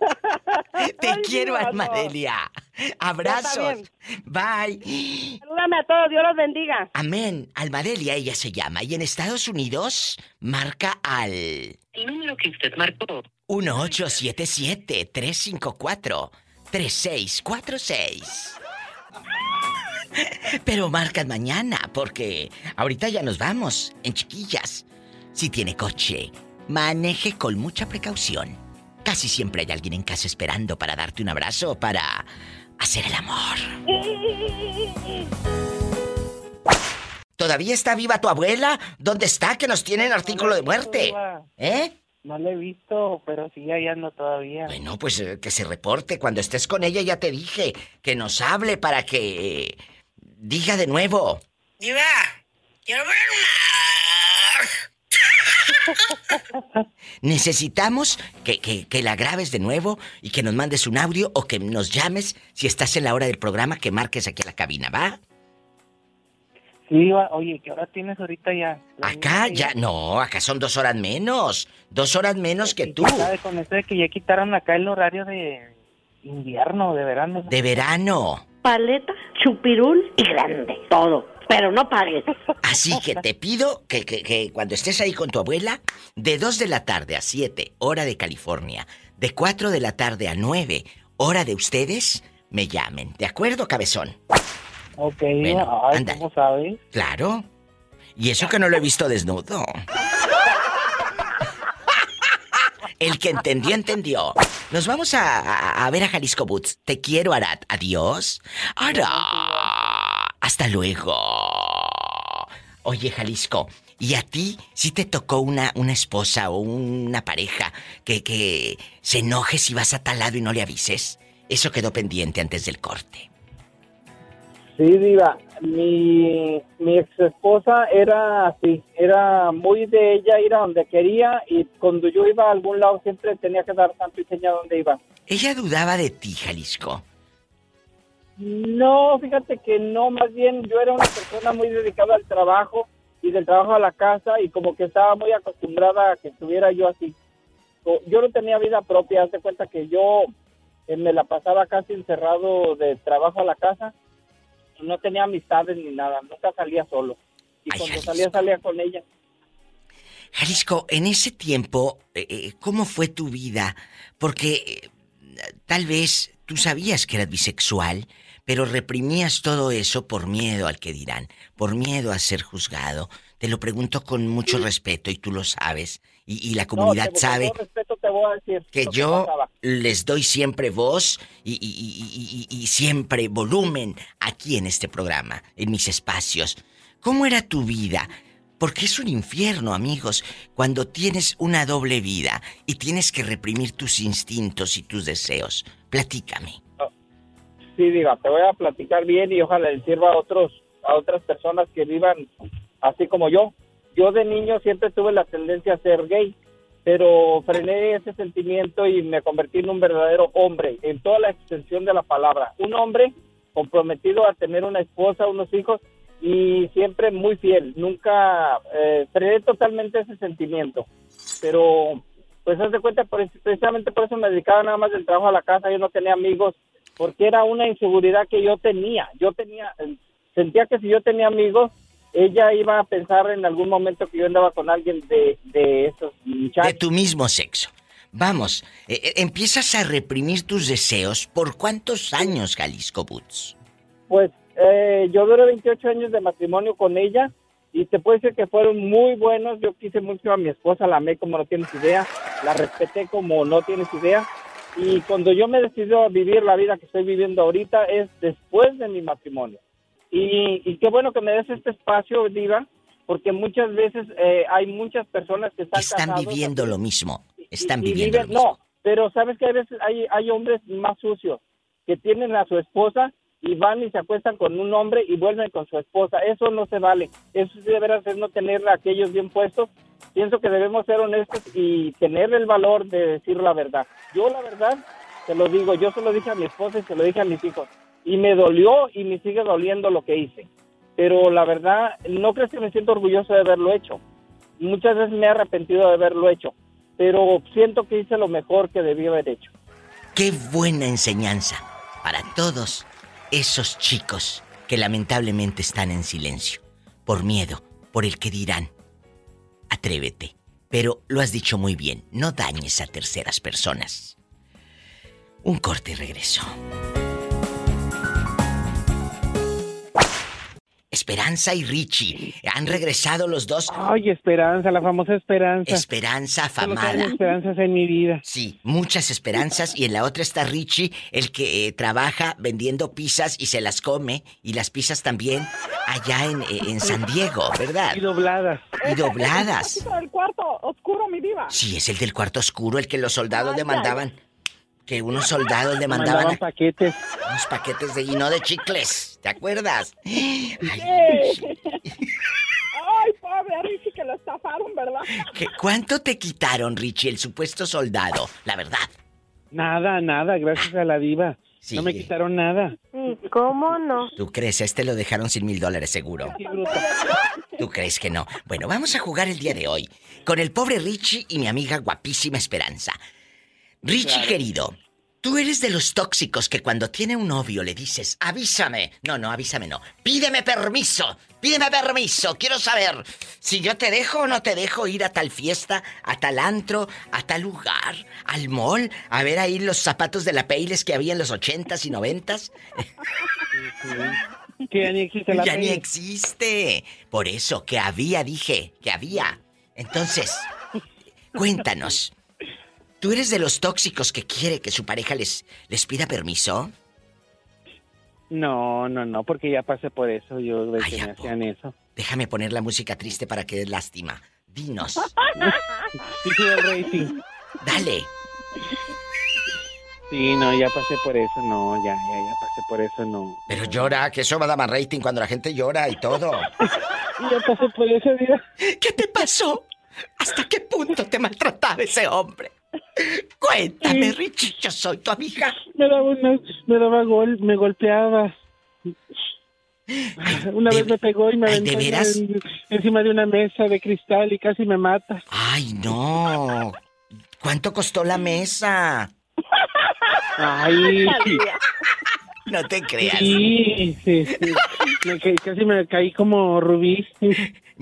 S12: [laughs]
S2: Te
S12: Ay,
S2: quiero, Alma. Delia. Abrazos. Bye.
S12: Salúdame a todos, Dios los bendiga.
S2: Amén. Almadelia ella se llama. Y en Estados Unidos marca al
S19: El número que usted marcó
S2: 1877-354-3646. Pero marcan mañana porque ahorita ya nos vamos en chiquillas. Si tiene coche, maneje con mucha precaución. Casi siempre hay alguien en casa esperando para darte un abrazo o para hacer el amor. ¿Todavía está viva tu abuela? ¿Dónde está que nos tienen artículo de muerte? ¿Eh?
S20: No la he visto, pero sí, ahí ando todavía.
S2: Bueno, pues eh, que se reporte. Cuando estés con ella ya te dije que nos hable para que diga de nuevo.
S9: Diva, quiero ver
S2: Necesitamos que, que- que la grabes de nuevo y que nos mandes un audio o que nos llames si estás en la hora del programa que marques aquí a la cabina, ¿va?
S20: Sí, va- oye, ¿qué hora tienes ahorita ya?
S2: Acá ya, no, acá son dos horas menos. Dos horas menos que tú.
S20: ¿Sabe con esto de que ya quitaron acá el horario de invierno, de verano?
S2: De verano.
S4: Paleta, chupirul y grande. Todo. Pero no pagues.
S2: Así que te pido que, que- que cuando estés ahí con tu abuela, de 2 de la tarde a 7, hora de California, de 4 de la tarde a 9, hora de ustedes, me llamen. ¿De acuerdo, cabezón?
S20: Ok,
S2: Bueno,
S20: ay,
S2: anda.
S20: ¿cómo sabes?
S2: Claro. Y eso que no lo he visto desnudo. El que entendió, entendió. Nos vamos a, a- a ver a Jalisco Boots. Te quiero, Arad. Adiós. Arad. Hasta luego. Oye, Jalisco, ¿y a ti si te tocó una, una esposa o una pareja que, que se enoje si vas a tal lado y no le avises? Eso quedó pendiente antes del corte.
S20: Sí, Diva, mi, mi ex esposa era así, era muy de ella ir a donde quería y cuando yo iba a algún lado siempre tenía que dar tanto y señal dónde iba.
S2: Ella dudaba de ti, Jalisco.
S20: No, fíjate que no, más bien yo era una persona muy dedicada al trabajo y del trabajo a la casa y como que estaba muy acostumbrada a que estuviera yo así. Yo no tenía vida propia, haz de cuenta que yo eh, me la pasaba casi encerrado de trabajo a la casa, no tenía amistades ni nada, nunca salía solo. Y cuando salía, salía con ella.
S2: Jalisco, en ese tiempo, eh, eh, ¿cómo fue tu vida? Porque tal vez tú sabías que eras bisexual, pero reprimías todo eso por miedo al que dirán, por miedo a ser juzgado. Te lo pregunto con mucho respeto y tú lo sabes. Y, y la comunidad
S20: No,
S2: sabe
S20: respeto te voy a decir
S2: que yo les doy siempre voz y siempre volumen aquí en este programa, en mis espacios. ¿Cómo era tu vida? Porque es un infierno, amigos, cuando tienes una doble vida y tienes que reprimir tus instintos y tus deseos. Platícame.
S20: Sí, diga, te voy a platicar bien y ojalá le sirva a otros a otras personas que vivan así como yo. Yo de niño siempre tuve la tendencia a ser gay, pero frené ese sentimiento y me convertí en un verdadero hombre, en toda la extensión de la palabra. Un hombre comprometido a tener una esposa, unos hijos y siempre muy fiel. Nunca eh, frené totalmente ese sentimiento. Pero, pues, haz de cuenta, precisamente por eso me dedicaba nada más del trabajo a la casa. Yo no tenía amigos porque era una inseguridad que yo tenía. Yo tenía, sentía que si yo tenía amigos, ella iba a pensar en algún momento que yo andaba con alguien de, de esos muchachos.
S2: De tu mismo sexo. Vamos, eh, eh, empiezas a reprimir tus deseos. ¿Por cuántos años, Jalisco Boots?
S20: Pues eh, yo duré 28 años de matrimonio con ella y te puedo decir que fueron muy buenos. Yo quise mucho a mi esposa, la amé como no tienes idea, la respeté como no tienes idea. Y cuando yo me decidí a vivir la vida que estoy viviendo ahorita es después de mi matrimonio. Y, y qué bueno que me des este espacio, Diva, porque muchas veces eh, hay muchas personas que están,
S2: Están viviendo lo mismo. Están
S20: y
S2: viviendo lo
S20: viven-
S2: mismo.
S20: no, pero sabes que hay veces hay, hay hombres más sucios que tienen a su esposa y van y se acuestan con un hombre y vuelven con su esposa. Eso no se vale. Eso sí de veras es no tener a aquellos bien puestos. Pienso que debemos ser honestos y tener el valor de decir la verdad. Yo la verdad, te lo digo, yo se lo dije a mi esposa y se lo dije a mis hijos. Y me dolió y me sigue doliendo lo que hice. Pero la verdad, no crees que me siento orgulloso de haberlo hecho. Muchas veces me he arrepentido de haberlo hecho. Pero siento que hice lo mejor que debí haber hecho.
S2: Qué buena enseñanza para todos esos chicos que lamentablemente están en silencio. Por miedo, por el que dirán. Atrévete. Pero lo has dicho muy bien, no dañes a terceras personas. Un corte y regreso. Esperanza y Richie han regresado los dos.
S21: Ay, Esperanza, la famosa Esperanza.
S2: Esperanza afamada.
S21: tengo esperanzas en mi vida.
S2: Sí, muchas esperanzas y en la otra está Richie, el que eh, trabaja vendiendo pizzas y se las come y las pizzas también allá en, eh, en San Diego, ¿verdad?
S21: Y dobladas.
S2: Y dobladas.
S17: El cuarto oscuro, mi diva.
S2: Sí, es el del cuarto oscuro, el que los soldados
S17: Ay,
S2: le mandaban. Que unos soldados le
S21: Mandaban paquetes.
S2: unos paquetes de y no de chicles, ¿te acuerdas?
S17: Ay, pobre Richie, que lo estafaron, ¿verdad?
S2: ¿Qué- ¿Cuánto te quitaron, Richie, el supuesto soldado? La verdad.
S21: Nada, nada, gracias a la diva. No me quitaron nada.
S4: ¿Cómo no?
S2: ¿Tú crees? A este lo dejaron sin mil dólares seguro. ¿Tú crees que no? Bueno, vamos a jugar el día de hoy con el pobre Richie y mi amiga guapísima Esperanza. Richie
S22: Claro.
S2: querido, tú eres de los tóxicos que cuando tiene un novio le dices, avísame. No, no, avísame no. Pídeme permiso. Pídeme permiso. Quiero saber si yo te dejo o no te dejo ir a tal fiesta, a tal antro, a tal lugar, al mall, a ver ahí los zapatos de la Peiles que había en los ochentas y noventas.
S21: Que ya ni existe la
S2: Ya ni existe. Por eso, que había, dije, que había. Entonces, cuéntanos. ¿Tú eres de los tóxicos que quiere que su pareja les, les pida permiso?
S21: No, no, no, porque ya pasé por eso. Yo que me hacían eso.
S2: Déjame poner la música triste para que des lástima. Dinos. [laughs] Dale.
S21: Sí, no, ya pasé por eso. No, ya, ya, ya pasé por eso. No.
S2: Pero llora, que eso va a dar más rating cuando la gente llora y todo. [laughs]
S21: Ya pasé por eso, mira.
S2: ¿Qué te pasó? ¿Hasta qué punto te maltrataba ese hombre? Cuéntame, Richie, yo soy tu amiga.
S21: Me daba una, me daba gol, me golpeaba. Una vez me pegó y me aventó encima de una mesa de cristal y casi me mata.
S2: Ay, no. ¿Cuánto costó la mesa?
S21: Ay,
S2: No te creas.
S21: sí, sí, sí. Me caí- casi me caí como rubí.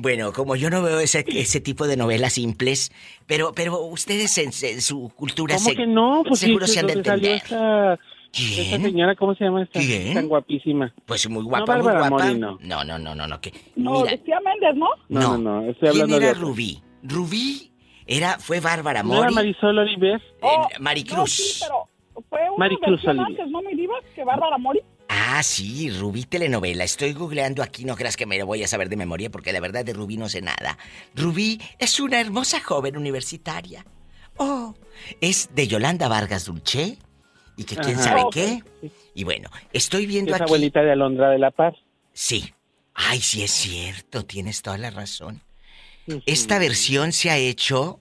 S2: Bueno, como yo no veo ese, ese tipo de novelas simples, pero, pero ustedes en, en su cultura
S21: ¿Cómo
S2: se-
S21: que no? Pues
S2: seguro
S21: sí,
S2: se han de entender.
S21: esta, Esa señora, ¿cómo se llama esta?
S2: ¿Quién?
S21: Tan guapísima.
S2: Pues muy guapa,
S21: No,
S2: muy guapa.
S21: Mori, no.
S2: no, no, no, no, no, que
S17: No, Lucía Méndez, ¿no?
S21: No, no, no, estoy
S2: ¿quién
S21: hablando
S2: era
S21: de.
S2: Rubí? Rubí era fue Bárbara
S21: ¿No era
S2: Mori,
S21: Marisol Oliver?
S2: eh, Maricruz.
S17: No, sí, pero fue una
S21: Maricruz
S17: antes, ¿no, mi diva? Que Bárbara Mori.
S2: Ah, sí, Rubí telenovela. Estoy googleando aquí, no creas que me lo voy a saber de memoria porque la verdad de Rubí no sé nada. Rubí es una hermosa joven universitaria. Oh, es de Yolanda Vargas Dulce y que quién
S21: Ajá.
S2: sabe qué. Y bueno, estoy viendo
S21: Es
S2: aquí.
S21: abuelita de Alondra de la Paz.
S2: Sí. Ay, sí es cierto, tienes toda la razón. Esta versión se ha hecho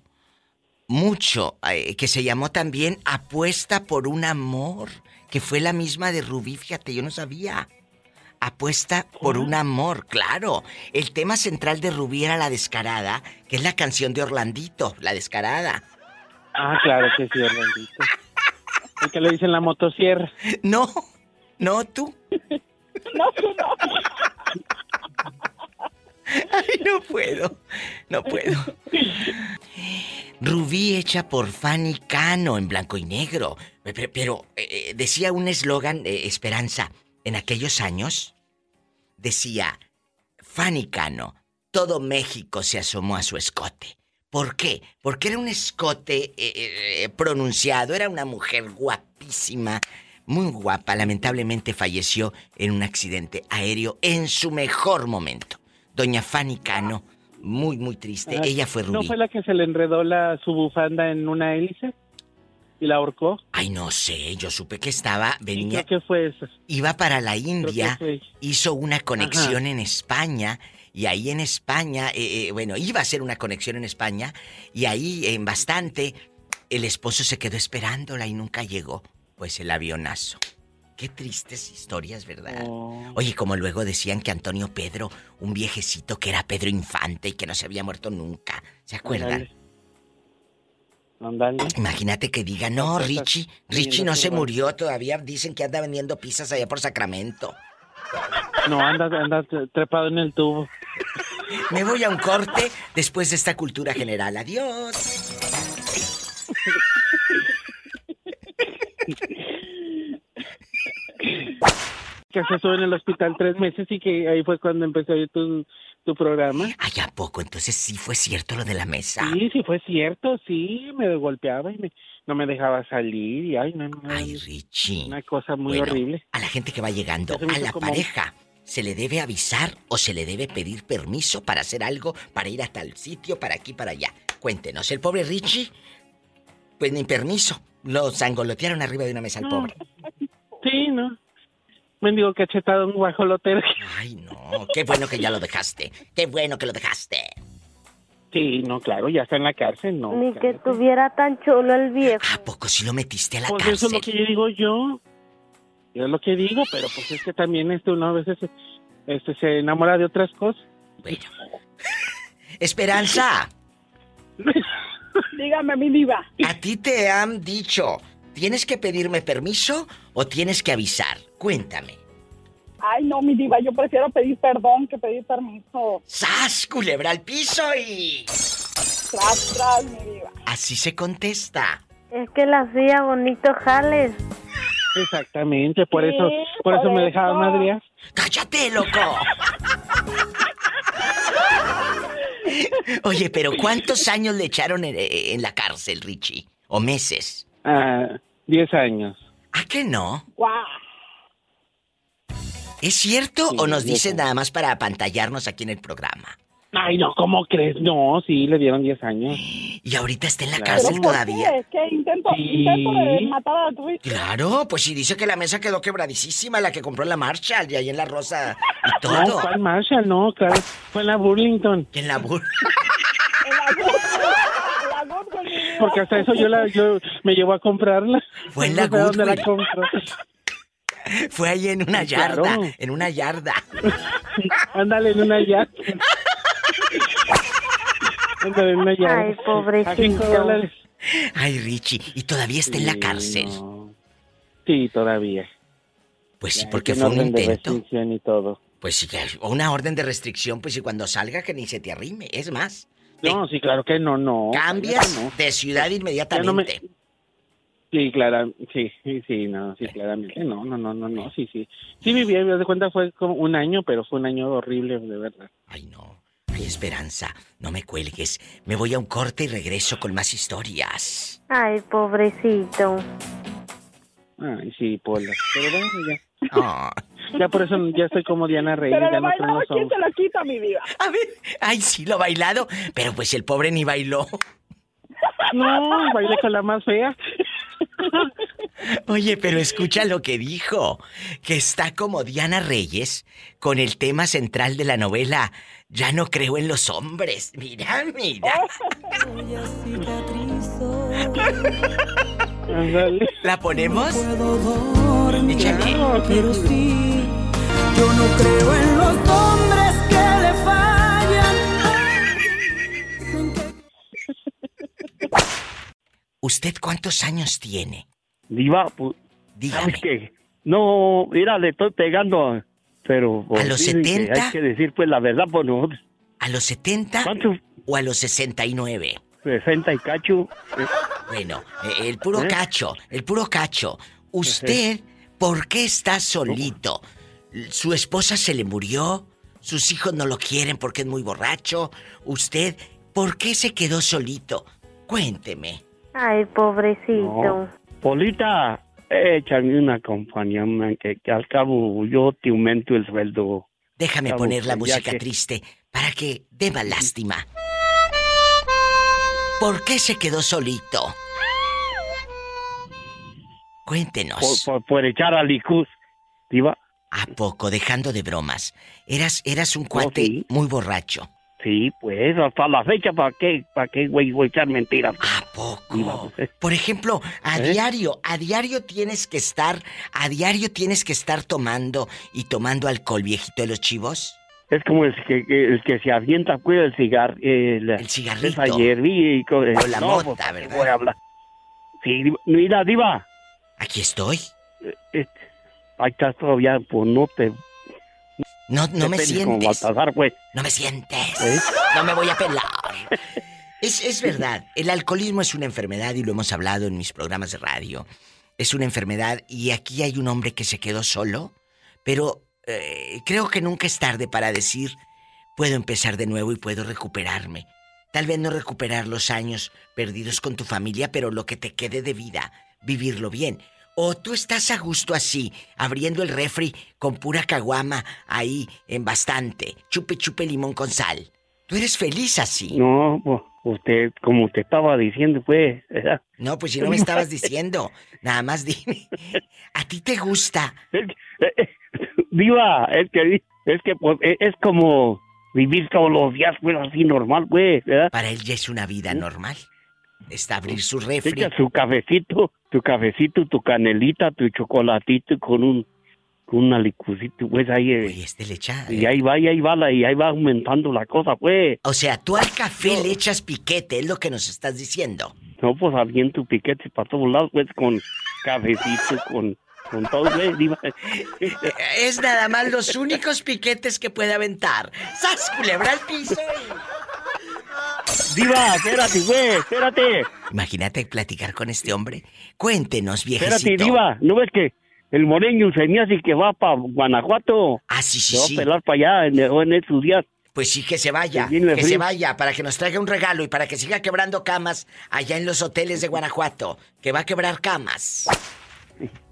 S2: mucho, eh, que se llamó también Apuesta por un amor, que fue la misma de Rubí, fíjate, yo no sabía. Apuesta por un amor, claro. El tema central de Rubí era la descarada, que es la canción de Orlandito, la descarada.
S21: Ah, claro que sí, Orlandito. [laughs] El que le dicen la motosierra.
S2: No, no tú. [laughs]
S17: No, tú no. [laughs]
S2: Ay, no puedo, no puedo. Rubí hecha por Fanny Cano en blanco y negro. Pero, pero, eh, decía un eslogan, eh, Esperanza, en aquellos años, decía, Fanny Cano, todo México se asomó a su escote. ¿Por qué? Porque era un escote eh, eh, pronunciado, era una mujer guapísima, muy guapa, lamentablemente falleció en un accidente aéreo en su mejor momento. Doña Fanny Cano, muy, muy triste.
S21: Ah,
S2: Ella fue
S21: ¿No
S2: Rubí.
S21: fue la que se le enredó la, su bufanda en una hélice? ¿Y la ahorcó?
S2: Ay, no sé, yo supe que estaba, venía,
S21: que fue eso.
S2: iba para la India, hizo una conexión en España y ahí en España, eh, eh, bueno, iba a hacer una conexión en España y ahí en bastante el esposo se quedó esperándola y nunca llegó, pues el avionazo. Qué tristes historias, ¿verdad?
S21: Oh.
S2: Oye, como luego decían que Antonio Pedro, un viejecito que era Pedro Infante y que no se había muerto nunca, ¿se acuerdan?
S21: Ándale.
S2: Imagínate que diga, no, Richie, Richie no se murió todavía, dicen que anda vendiendo pizzas allá por Sacramento.
S21: No, anda, anda trepado en el tubo.
S2: Me voy a un corte después de esta cultura general. Adiós. [laughs]
S21: Que se estuvo en el hospital tres meses y que ahí fue cuando empezó a oír tu, tu programa.
S2: Ay, ¿a poco? Entonces sí fue cierto lo de la mesa.
S21: Sí, sí fue cierto, sí, me golpeaba y me, no me dejaba salir y ay, no, no.
S2: Ay, Richie.
S21: Una cosa muy
S2: Bueno,
S21: horrible.
S2: A la gente que va llegando, a la
S21: como-
S2: pareja, ¿se le debe avisar o se le debe pedir permiso para hacer algo, para ir a tal sitio, para aquí, para allá? Cuéntenos, el pobre Richie, pues ni permiso. Lo zangolotearon arriba de una mesa al pobre.
S21: Sí, ¿no? Mendigo cachetado un guajolotero.
S2: Ay, no, qué bueno que ya lo dejaste. Qué bueno que lo dejaste.
S21: Sí, no, claro, ya está en la cárcel, ¿no?
S22: Ni que tuviera tan chulo el viejo.
S2: ¿A poco si lo metiste a la
S21: Pues
S2: cárcel?
S21: eso es lo que yo digo yo. Yo es lo que digo, pero pues es que también este uno a veces este, se enamora de otras cosas. [laughs]
S2: Esperanza, [laughs]
S17: Dígame, mi diva.
S2: a ti te han dicho, ¿Tienes que pedirme permiso o tienes que avisar? Cuéntame.
S17: Ay, no, mi diva, yo prefiero pedir perdón que pedir permiso.
S2: ¡Sas, culebra al piso y...
S17: Tras, tras, mi diva.
S2: Así se contesta.
S22: Es que la hacía bonito jales.
S21: Exactamente, por eso, por, eso, me dejaba madría.
S2: ¡Cállate, loco! Oye, pero ¿cuántos años le echaron en, la cárcel, Richie? ¿O meses?
S21: Uh, 10 años.
S2: ¿A qué no?
S17: ¡Guau!
S2: ¿Es cierto o nos dicen nada más para apantallarnos aquí en el programa?
S21: Ay, no, ¿cómo crees? No, sí, le dieron 10 años.
S2: Y ahorita está en la cárcel todavía.
S17: Qué? Intento, intento de matar a tu hija.
S2: Claro, pues si dice que la mesa quedó quebradísima, la que compró en la Marshall y ahí en la Rosa y [laughs] todo.
S21: No, ¿cuál Marshall? No, claro, fue en la Burlington.
S2: ¿En la
S17: Burlington? [laughs] en la Burlington.
S21: Porque hasta eso yo la, yo me llevo a comprarla.
S2: Fue en la
S21: No sé dónde la compro. [laughs]
S2: Fue ahí en una
S21: claro.
S2: yarda, en una yarda.
S21: Ándale en una yarda. Ándale en una yarda.
S22: Ay, pobrecito.
S21: dólares.
S2: Ay, Richie, y todavía está en la cárcel.
S21: no. Sí, todavía.
S2: Pues sí, porque fue un
S21: orden de
S2: intento.
S21: restricción y todo.
S2: Pues sí, una orden de restricción, pues y cuando salga que ni se te arrime. Es más,
S21: No, sí, claro que no, no.
S2: cambias
S21: claro no.
S2: de ciudad
S21: Ya no me,
S2: inmediatamente.
S21: Sí, claro, sí, sí, no, sí, claramente, no, no, no, no, no, sí, sí. Sí viví, me de cuenta fue como un año, pero fue un año horrible, de verdad.
S2: Ay, Esperanza, no me cuelgues. Me voy a un corte y regreso con más historias.
S22: Ay, pobrecito.
S21: Ay, sí, Pola, pero bueno, ya.
S2: Ah.
S21: Ya por eso ya estoy como Diana Reyes,
S17: Pero
S21: ya
S17: lo
S21: no
S17: bailado, ¿quién te lo quita, mi vida?
S2: A ver, ay, sí, lo bailado, pero pues el pobre ni bailó.
S21: No, bailé con la más fea.
S2: Oye, pero escucha lo que dijo, que está como Diana Reyes con el tema central de la novela Ya no creo en los hombres. Mira, mira. [laughs] [laughs] ¿La ponemos? Échale.
S23: Pero sí, yo no creo en los hombres que le fallan.
S2: ¿Usted cuántos años tiene?
S24: Diva, pues,
S2: Dígame.
S24: ¿sabes qué? No, mira, le estoy pegando, pero... pues,
S2: ¿A los
S24: dicen que
S2: 70?
S24: Hay que decir, pues, la verdad, pues, no,
S2: ¿A los 70 o a los 69?
S24: 60 y cacho.
S2: Bueno, eh, el puro
S24: ¿Eh?
S2: cacho, el puro cacho. ¿Usted por qué está solito? ¿Su esposa se le murió? ¿Sus hijos no lo quieren porque es muy borracho? ¿Usted por qué se quedó solito? Cuénteme.
S22: Ay, pobrecito.
S24: No. Polita, échame una compañía, man, que, que al cabo yo te aumento el sueldo.
S2: Déjame
S24: Cabo,
S2: poner la música
S24: que-
S2: triste para que dé más lástima. ¿Por qué se quedó solito? Cuéntenos.
S24: Por, por, por echar a Licuz, Diva.
S2: ¿A poco? Dejando de bromas. Eras, eras un cuate muy borracho.
S24: Sí, pues, hasta la fecha, ¿para qué, para qué, güey, voy a echar mentiras?
S2: ¿A poco? Por ejemplo, a
S24: ¿Eh?
S2: diario, a diario tienes que estar, a diario tienes que estar tomando y tomando alcohol, viejito de los chivos.
S24: Es como el que, el que se avienta, pues, el cigar... El,
S2: el cigarrito.
S24: ayer vi...
S2: O la
S24: no,
S2: mota,
S24: pues,
S2: ¿verdad?
S24: Voy a hablar. Sí, mira, Diva.
S2: Aquí estoy.
S24: Eh, ahí estás todavía, pues, no te...
S2: No, no
S24: te
S2: me sientes.
S24: Pues.
S2: No me sientes.
S24: ¿Eh?
S2: No me voy a pelar. Es, es verdad, el alcoholismo es una enfermedad y lo hemos hablado en mis programas de radio. Es una enfermedad y aquí hay un hombre que se quedó solo, pero eh, creo que nunca es tarde para decir, puedo empezar de nuevo y puedo recuperarme. Tal vez no recuperar los años perdidos con tu familia, pero lo que te quede de vida, vivirlo bien. O tú estás a gusto así, abriendo el refri con pura caguama ahí en bastante, chupe chupe limón con sal. Tú eres feliz así.
S24: No, usted, como usted estaba diciendo, pues... ¿verdad?
S2: No, pues si no me estabas diciendo, nada más dime. ¿A ti te gusta?
S24: Diva, es que, es que, pues, es es como vivir todos los días, pues, así normal, pues, ¿verdad?
S2: Para él ya es una vida normal. Está abrir su refri.
S24: Echa su cafecito, tu cafecito, tu canelita, tu chocolatito con un con una licucito, pues ahí eh,
S2: este le echa,
S24: y ahí va, y ahí va la, y ahí va aumentando la cosa, pues.
S2: O sea, tú al café le echas piquete, es lo que nos estás diciendo.
S24: No, pues aviento piquetes para todos lados, pues con cafecito, con, con todo, pues, diva. [laughs]
S2: Es nada más los únicos piquetes que puede aventar. ¡Sas, culebra al piso!
S24: Diva, espérate, güey, espérate.
S2: Imagínate platicar con este hombre. Cuéntenos, viejecito.
S24: Espérate, Diva, ¿no ves que el moreño se me hace que va para Guanajuato?
S2: Ah, sí, sí,
S24: Se va
S2: sí.
S24: a pelar para allá en, en estos días.
S2: Pues sí, que se vaya,
S24: Que frío.
S2: se vaya, para que nos traiga un regalo y para que siga quebrando camas allá en los hoteles de Guanajuato, que va a quebrar camas.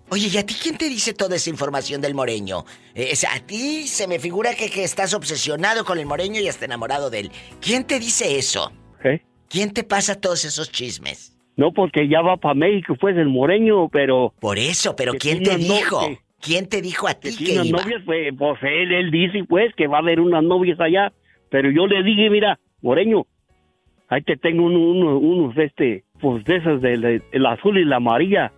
S2: Oye, ¿y a ti quién te dice toda esa información del moreño? Eh, es- a ti se me figura que, que estás obsesionado con el moreño y hasta enamorado de él. ¿Quién te dice eso?
S24: ¿Eh?
S2: ¿Quién te pasa todos esos chismes?
S24: No, porque ya va para México, pues, el moreño, pero...
S2: Por eso, pero
S24: que
S2: ¿quién te dijo?
S24: que-
S2: ¿Quién te dijo a ti que,
S24: unas
S2: iba?
S24: novias, pues, pues él, él dice, pues, que va a haber unas novias allá. Pero yo le dije, mira, Moreño, ahí te tengo uno- uno- unos de este, pues, de esas, del de, el azul y la amarilla.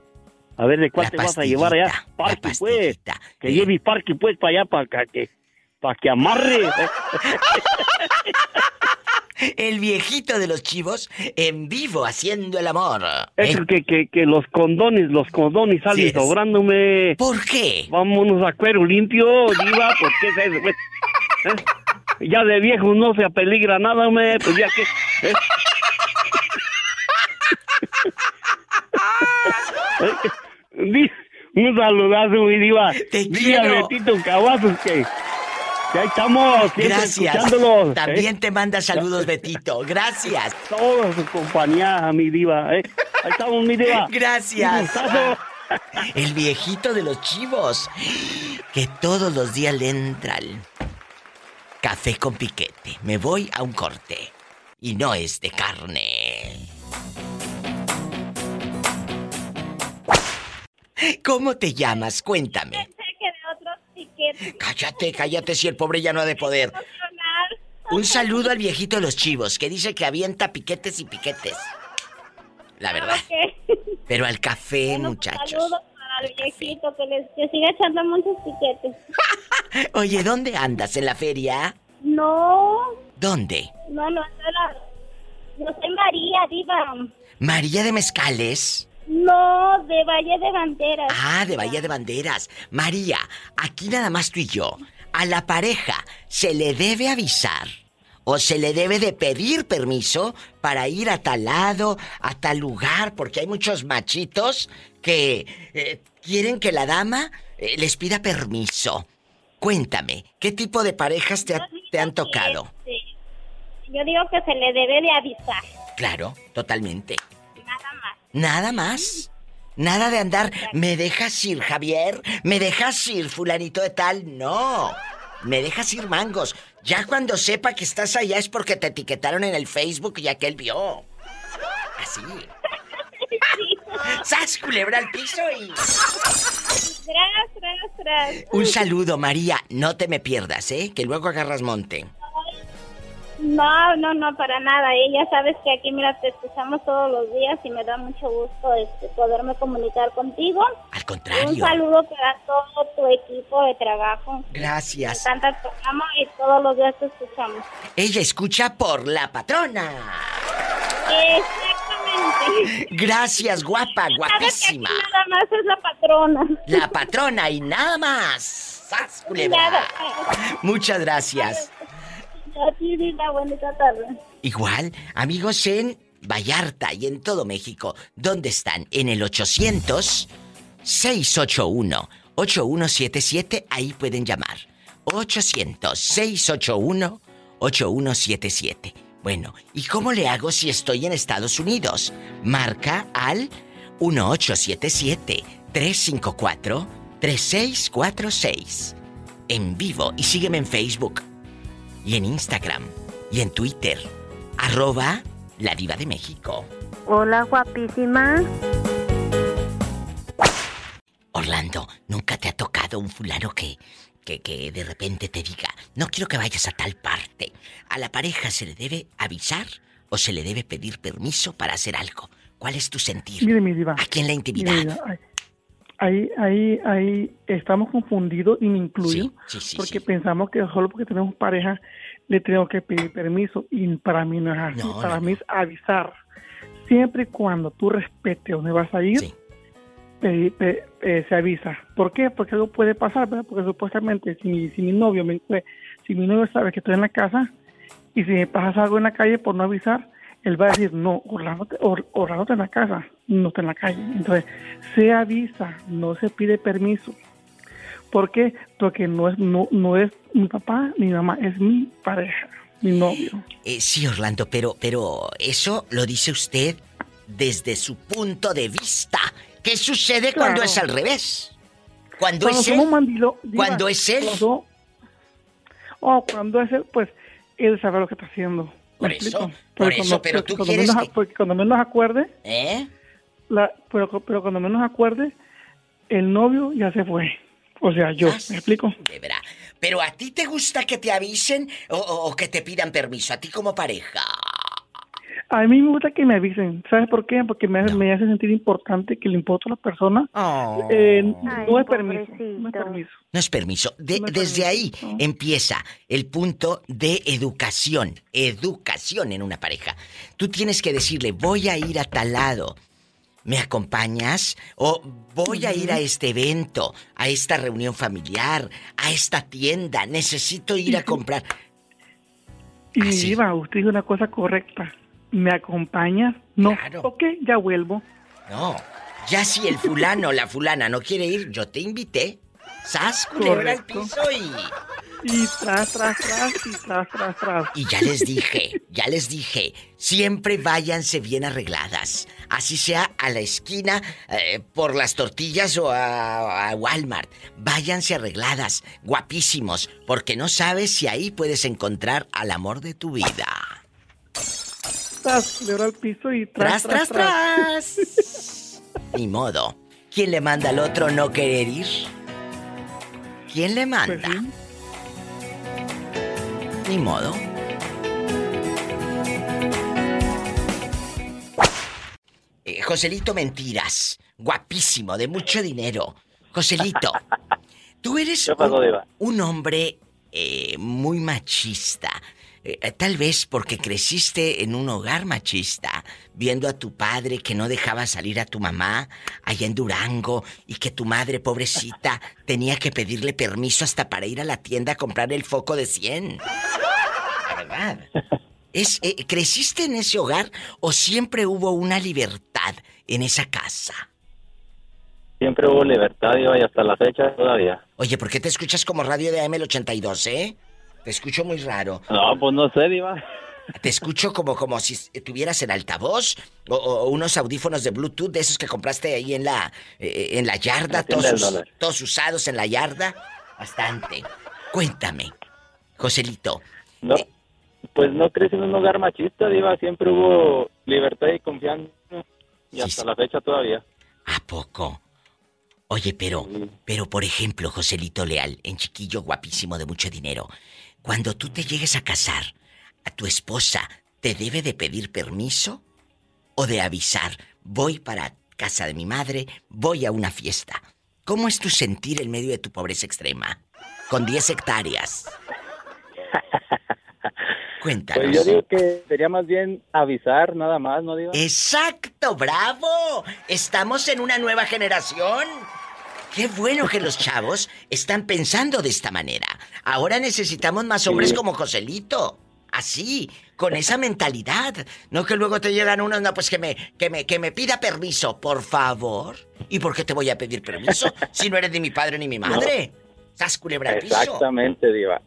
S24: A ver, ¿de cuál te vas a llevar allá? Parque, pues. Que lleve parque, pues, para allá, para que, para que amarre. [laughs]
S2: El viejito de los chivos en vivo haciendo el amor.
S24: Es
S2: ¿Eh?
S24: el que, que, que los condones, los condones salen
S2: Sí es.
S24: sobrándome.
S2: ¿Por qué?
S24: Vámonos a cuero limpio, diva, ¿por qué es eso? pues? ¿Eh? Ya de viejos no se apeligra nada, me, pues ya que... ¿eh? [laughs] Un saludazo, mi diva.
S2: Te
S24: Dile a
S2: quiero.
S24: Betito Cavazos que, ahí estamos, siempre
S2: Gracias.
S24: escuchándolos.
S2: También
S24: ¿eh?
S2: te manda saludos, Betito. Gracias. [laughs]
S24: Toda su compañía, mi diva. ¿eh? Ahí estamos, mi diva. [laughs]
S2: Gracias. [laughs] El viejito de los chivos. Que todos los días le entra el café con piquete. Me voy a un corte. Y no es de carne. ¿Cómo te llamas? Cuéntame. Cállate, cállate si el pobre ya no ha de poder. Un saludo al viejito de los chivos que dice que avienta piquetes y piquetes. La verdad. Pero al café, muchachos.
S25: Saludos para el viejito que, les, que siga echando muchos piquetes. [laughs]
S2: Oye, ¿dónde andas? ¿En la feria?
S25: No,
S2: ¿Dónde?
S25: no, no, no, yo soy María, diva.
S2: María de Mezcales.
S25: No, de Valle de Banderas.
S2: Ah, de Bahía de Banderas. María, aquí nada más tú y yo. A la pareja se le debe avisar o se le debe de pedir permiso para ir a tal lado, a tal lugar, porque hay muchos machitos que eh, quieren que la dama eh, les pida permiso. Cuéntame, ¿qué tipo de parejas te, ha- te han tocado?
S25: Sí. Yo digo que se le debe de avisar.
S2: Claro, totalmente.
S25: Nada más.
S2: Nada de andar, ¿me dejas ir, Javier? ¿Me dejas ir, fulanito de tal? No. Me dejas ir, mangos. Ya cuando sepa que estás allá es porque te etiquetaron en el Facebook y aquel vio. Así. [laughs] ¡Sas, culebra al piso y...
S25: Tras, tras, tras.
S2: Un saludo, María. No te me pierdas, ¿eh? Que luego agarras monte.
S25: No, no, no, para nada. ¿eh? Ya sabes que aquí, mira, te escuchamos todos los días y me da mucho gusto este, poderme comunicar contigo.
S2: Al
S25: Un
S2: contrario.
S25: saludo para todo tu equipo de trabajo.
S2: Gracias.
S25: El programa y todos los días te escuchamos.
S2: Ella escucha por la patrona.
S25: Exactamente.
S2: Gracias, guapa, guapísima.
S25: Nada más es la patrona.
S2: La patrona y nada más.
S25: Nada.
S2: Muchas gracias. Igual, amigos en Vallarta y en todo México, ¿dónde están? En el 800 681 8177, ahí pueden llamar. 800 681 8177. Bueno, ¿y cómo le hago si estoy en Estados Unidos? Marca al 1877 354 3646. En vivo y sígueme en Facebook y en Instagram y en Twitter. Arroba la diva de México.
S22: Hola, guapísima.
S2: Orlando, ¿nunca te ha tocado un fulano que, que, que de repente te diga, no quiero que vayas a tal parte? ¿A la pareja se le debe avisar o se le debe pedir permiso para hacer algo? ¿Cuál es tu sentir?
S26: Mire, mi diva.
S2: Aquí en la intimidad.
S26: Mire, ahí, ahí, ahí estamos confundidos y me incluyo.
S2: Sí, sí,
S26: porque pensamos que solo porque tenemos pareja le tenemos que pedir permiso. Y para mí no es así.
S2: No,
S26: para
S2: no,
S26: mí es avisar. Siempre y cuando tú respetes dónde vas a ir, pe- pe- eh, se avisa. ¿Por qué? Porque algo puede pasar, ¿verdad? Porque supuestamente si mi, si mi novio me, si mi novio sabe que estoy en la casa y si me pasa algo en la calle por no avisar, él va a decir, no, Orlando, Or- Orlando está en la casa, no está en la calle. Entonces, se avisa, no se pide permiso. ¿Por qué? Porque no es, no, no es mi papá ni mi mamá, es mi pareja, mi novio.
S2: Eh, sí, Orlando, pero, pero eso lo dice usted desde su punto de vista. ¿Qué sucede cuando es al revés? Cuando,
S26: Cuando
S2: es él.
S26: mandilo- diva,
S2: cuando es él.
S26: cuando- oh, cuando es él, pues él sabe lo que está haciendo.
S2: Por
S26: ¿Me
S2: eso, por
S26: Porque
S2: eso,
S26: cuando-
S2: pero tú
S26: cuando
S2: quieres
S26: menos,
S2: que-
S26: cuando menos acuerde,
S2: ¿Eh?
S26: la, pero, pero cuando menos acuerde, el novio ya se fue. O sea, yo, ¿me explico?
S2: De verdad. Pero a ti te gusta que te avisen o, o- o que te pidan permiso, a ti como pareja.
S26: A mí me gusta que me avisen. ¿Sabes por qué? Porque me, hace- me hace sentir importante que le importa a la persona. Eh, no es permiso. No es permiso.
S2: No es permiso. De- desde ahí empieza el punto de educación. Educación en una pareja. Tú tienes que decirle, voy a ir a tal lado. ¿Me acompañas? O voy a ir a este evento, a esta reunión familiar, a esta tienda. Necesito ir a comprar.
S26: Y mi diva, usted dijo una cosa correcta. ¿Me acompañas? No. Ok, ya vuelvo.
S2: No, Ya si el fulano o la fulana no quiere ir, yo te invité. Sas, culebra al piso y...
S26: Y tras, tras, tras, y tras, tras, tras.
S2: Y ya les dije, ya les dije, siempre váyanse bien arregladas. Así sea a la esquina eh, por las tortillas o a, a Walmart. Váyanse arregladas, guapísimos, porque no sabes si ahí puedes encontrar al amor de tu vida.
S26: Tras, culebra al piso y tras,
S2: Tras, tras, tras. [laughs] Ni modo. ¿Quién le manda al otro no querer ir? ¿Quién le manda? Ni modo. Eh, Joselito Mentiras, guapísimo, de mucho dinero. Joselito, [laughs] tú eres un hombre eh, muy machista. Eh, eh, tal vez porque creciste en un hogar machista, viendo a tu padre que no dejaba salir a tu mamá allá en Durango y que tu madre, pobrecita, [laughs] tenía que pedirle permiso hasta para ir a la tienda a comprar el foco de 100. La verdad. Es, eh, ¿Creciste en ese hogar o siempre hubo una libertad en esa casa?
S18: Siempre hubo libertad, Diva, y hasta la fecha todavía.
S2: Oye, ¿por qué te escuchas como radio de AM el 82, eh? Te escucho muy raro.
S18: No, pues no sé, Diva.
S2: Te escucho como, como si tuvieras el altavoz o, o unos audífonos de Bluetooth de esos que compraste ahí en la, eh, en la yarda, todos, todos usados en la yarda. Bastante. Cuéntame, Joselito.
S18: No, pues no crecí en un hogar machista, Diva. Siempre hubo libertad y confianza. Y hasta la fecha todavía.
S2: ¿A poco? Oye, pero, pero por ejemplo, Joselito Leal, en chiquillo guapísimo de mucho dinero, cuando tú te llegues a casar, a tu esposa, ¿te debe de pedir permiso? ¿O de avisar, voy para casa de mi madre, voy a una fiesta? ¿Cómo es tu sentir en medio de tu pobreza extrema? Con 10 hectáreas. [laughs] Cuéntanos.
S18: Pues yo digo que sería más bien avisar nada más, ¿no, Diva?
S2: Exacto, bravo. Estamos en una nueva generación. Qué bueno que los chavos están pensando de esta manera. Ahora necesitamos más hombres como Joselito. Así, con esa mentalidad. No que luego te llegan unos, no, pues que me, que me, que me pida permiso, por favor. ¿Y por qué te voy a pedir permiso si no eres ni mi padre ni mi madre? ¿Estás piso?
S18: Exactamente, Diva.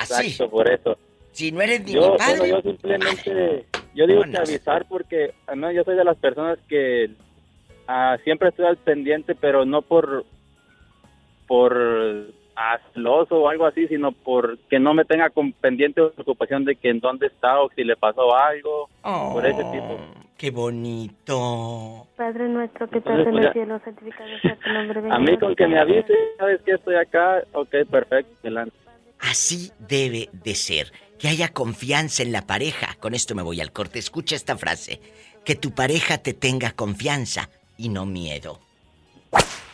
S2: Así.
S18: Exacto, por eso.
S2: Si no eres ni
S18: Yo,
S2: mi padre.
S18: yo simplemente, yo digo que avisar porque, no, yo soy de las personas que ah, siempre estoy al pendiente, pero no por, por ah, celoso o algo así, sino por que no me tenga con pendiente o preocupación de que en dónde está o si le pasó algo, por ese tipo.
S2: Oh, Qué bonito.
S22: Padre nuestro que
S18: Entonces,
S22: estás en
S18: pues,
S22: el cielo, santificado sea tu nombre. venga
S18: A mí con que me avise, sabes que estoy acá, ok, perfecto, adelante.
S2: Así debe de ser. Que haya confianza en la pareja. Con esto me voy al corte. Escucha esta frase. Que tu pareja te tenga confianza y no miedo.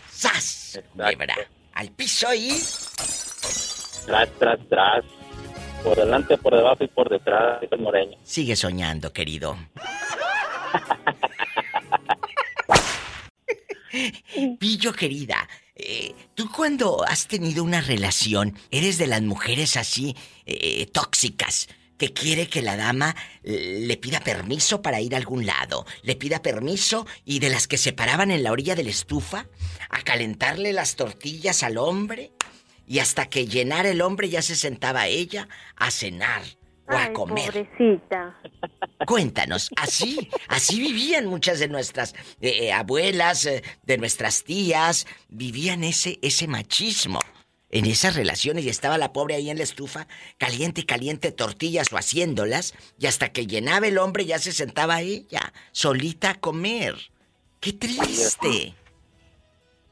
S2: ¡Sas! Culebra. Al piso y...
S18: Tras, tras, tras. Por delante, por debajo y por detrás, el moreño.
S2: Sigue soñando, querido. [laughs] Pillo querida, eh, tú cuando has tenido una relación, eres de las mujeres así eh, tóxicas, que quiere que la dama eh, le pida permiso para ir a algún lado, le pida permiso y de las que se paraban en la orilla de la estufa a calentarle las tortillas al hombre y hasta que llenara el hombre ya se sentaba ella a cenar o a
S22: Ay,
S2: comer.
S22: pobrecita.
S2: Cuéntanos, así, así vivían muchas de nuestras eh, eh, abuelas, eh, de nuestras tías, vivían ese, ese machismo en esas relaciones y estaba la pobre ahí en la estufa, caliente y caliente tortillas o haciéndolas, y hasta que llenaba el hombre ya se sentaba ella, solita a comer. ¡Qué triste!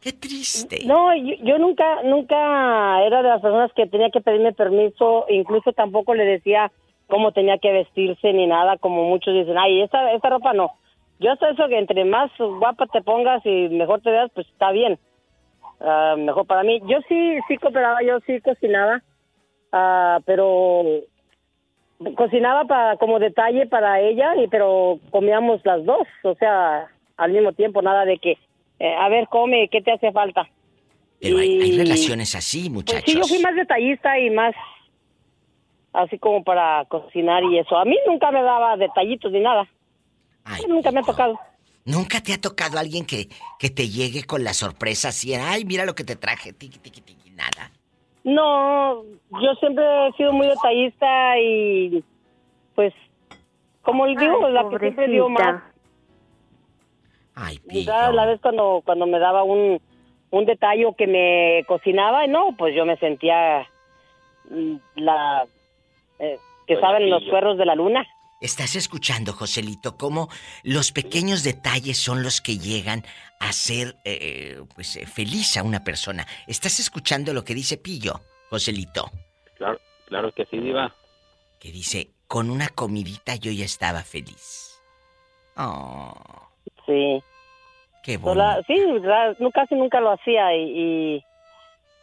S2: ¡Qué triste!
S27: No, yo, yo nunca, nunca era de las personas que tenía que pedirme permiso, incluso tampoco le decía cómo tenía que vestirse ni nada, como muchos dicen, ay, esta, esta ropa no. Yo hasta eso que entre más guapa te pongas y mejor te veas, pues está bien. Ah, mejor para mí. Yo sí, sí cooperaba, yo sí cocinaba, ah, pero cocinaba para como detalle para ella, y pero comíamos las dos, o sea, al mismo tiempo, nada de que, eh, a ver, come, ¿qué te hace falta?
S2: Pero hay, relaciones así,
S27: Pues
S2: muchachos.
S27: sí, yo fui más detallista y más así como para cocinar y eso. A mí nunca me daba detallitos ni nada. nunca me ha tocado.
S2: ¿Nunca te ha tocado alguien que, que te llegue con la sorpresa así? Ay, mira lo que te traje, tiqui, tiqui, tiqui, nada.
S27: No, yo siempre he sido muy detallista y pues, como le digo,
S22: Ay,
S27: la que siempre dio
S22: pobrecita.
S27: más.
S2: Ay,
S27: Quizás la vez cuando, cuando me daba un, un detalle o que me cocinaba, no, pues yo me sentía mm, la eh, que saben los cuernos de la luna.
S2: ¿Estás escuchando, Joselito, cómo los pequeños detalles son los que llegan a hacer eh, pues, eh, feliz a una persona? ¿Estás escuchando lo que dice Pillo, Joselito?
S21: Claro, claro que sí, Diva.
S2: Que dice, con una comidita yo ya estaba feliz. Oh,
S27: Sí.
S2: qué bonito.
S27: Sola- sí, casi nunca lo hacía y, y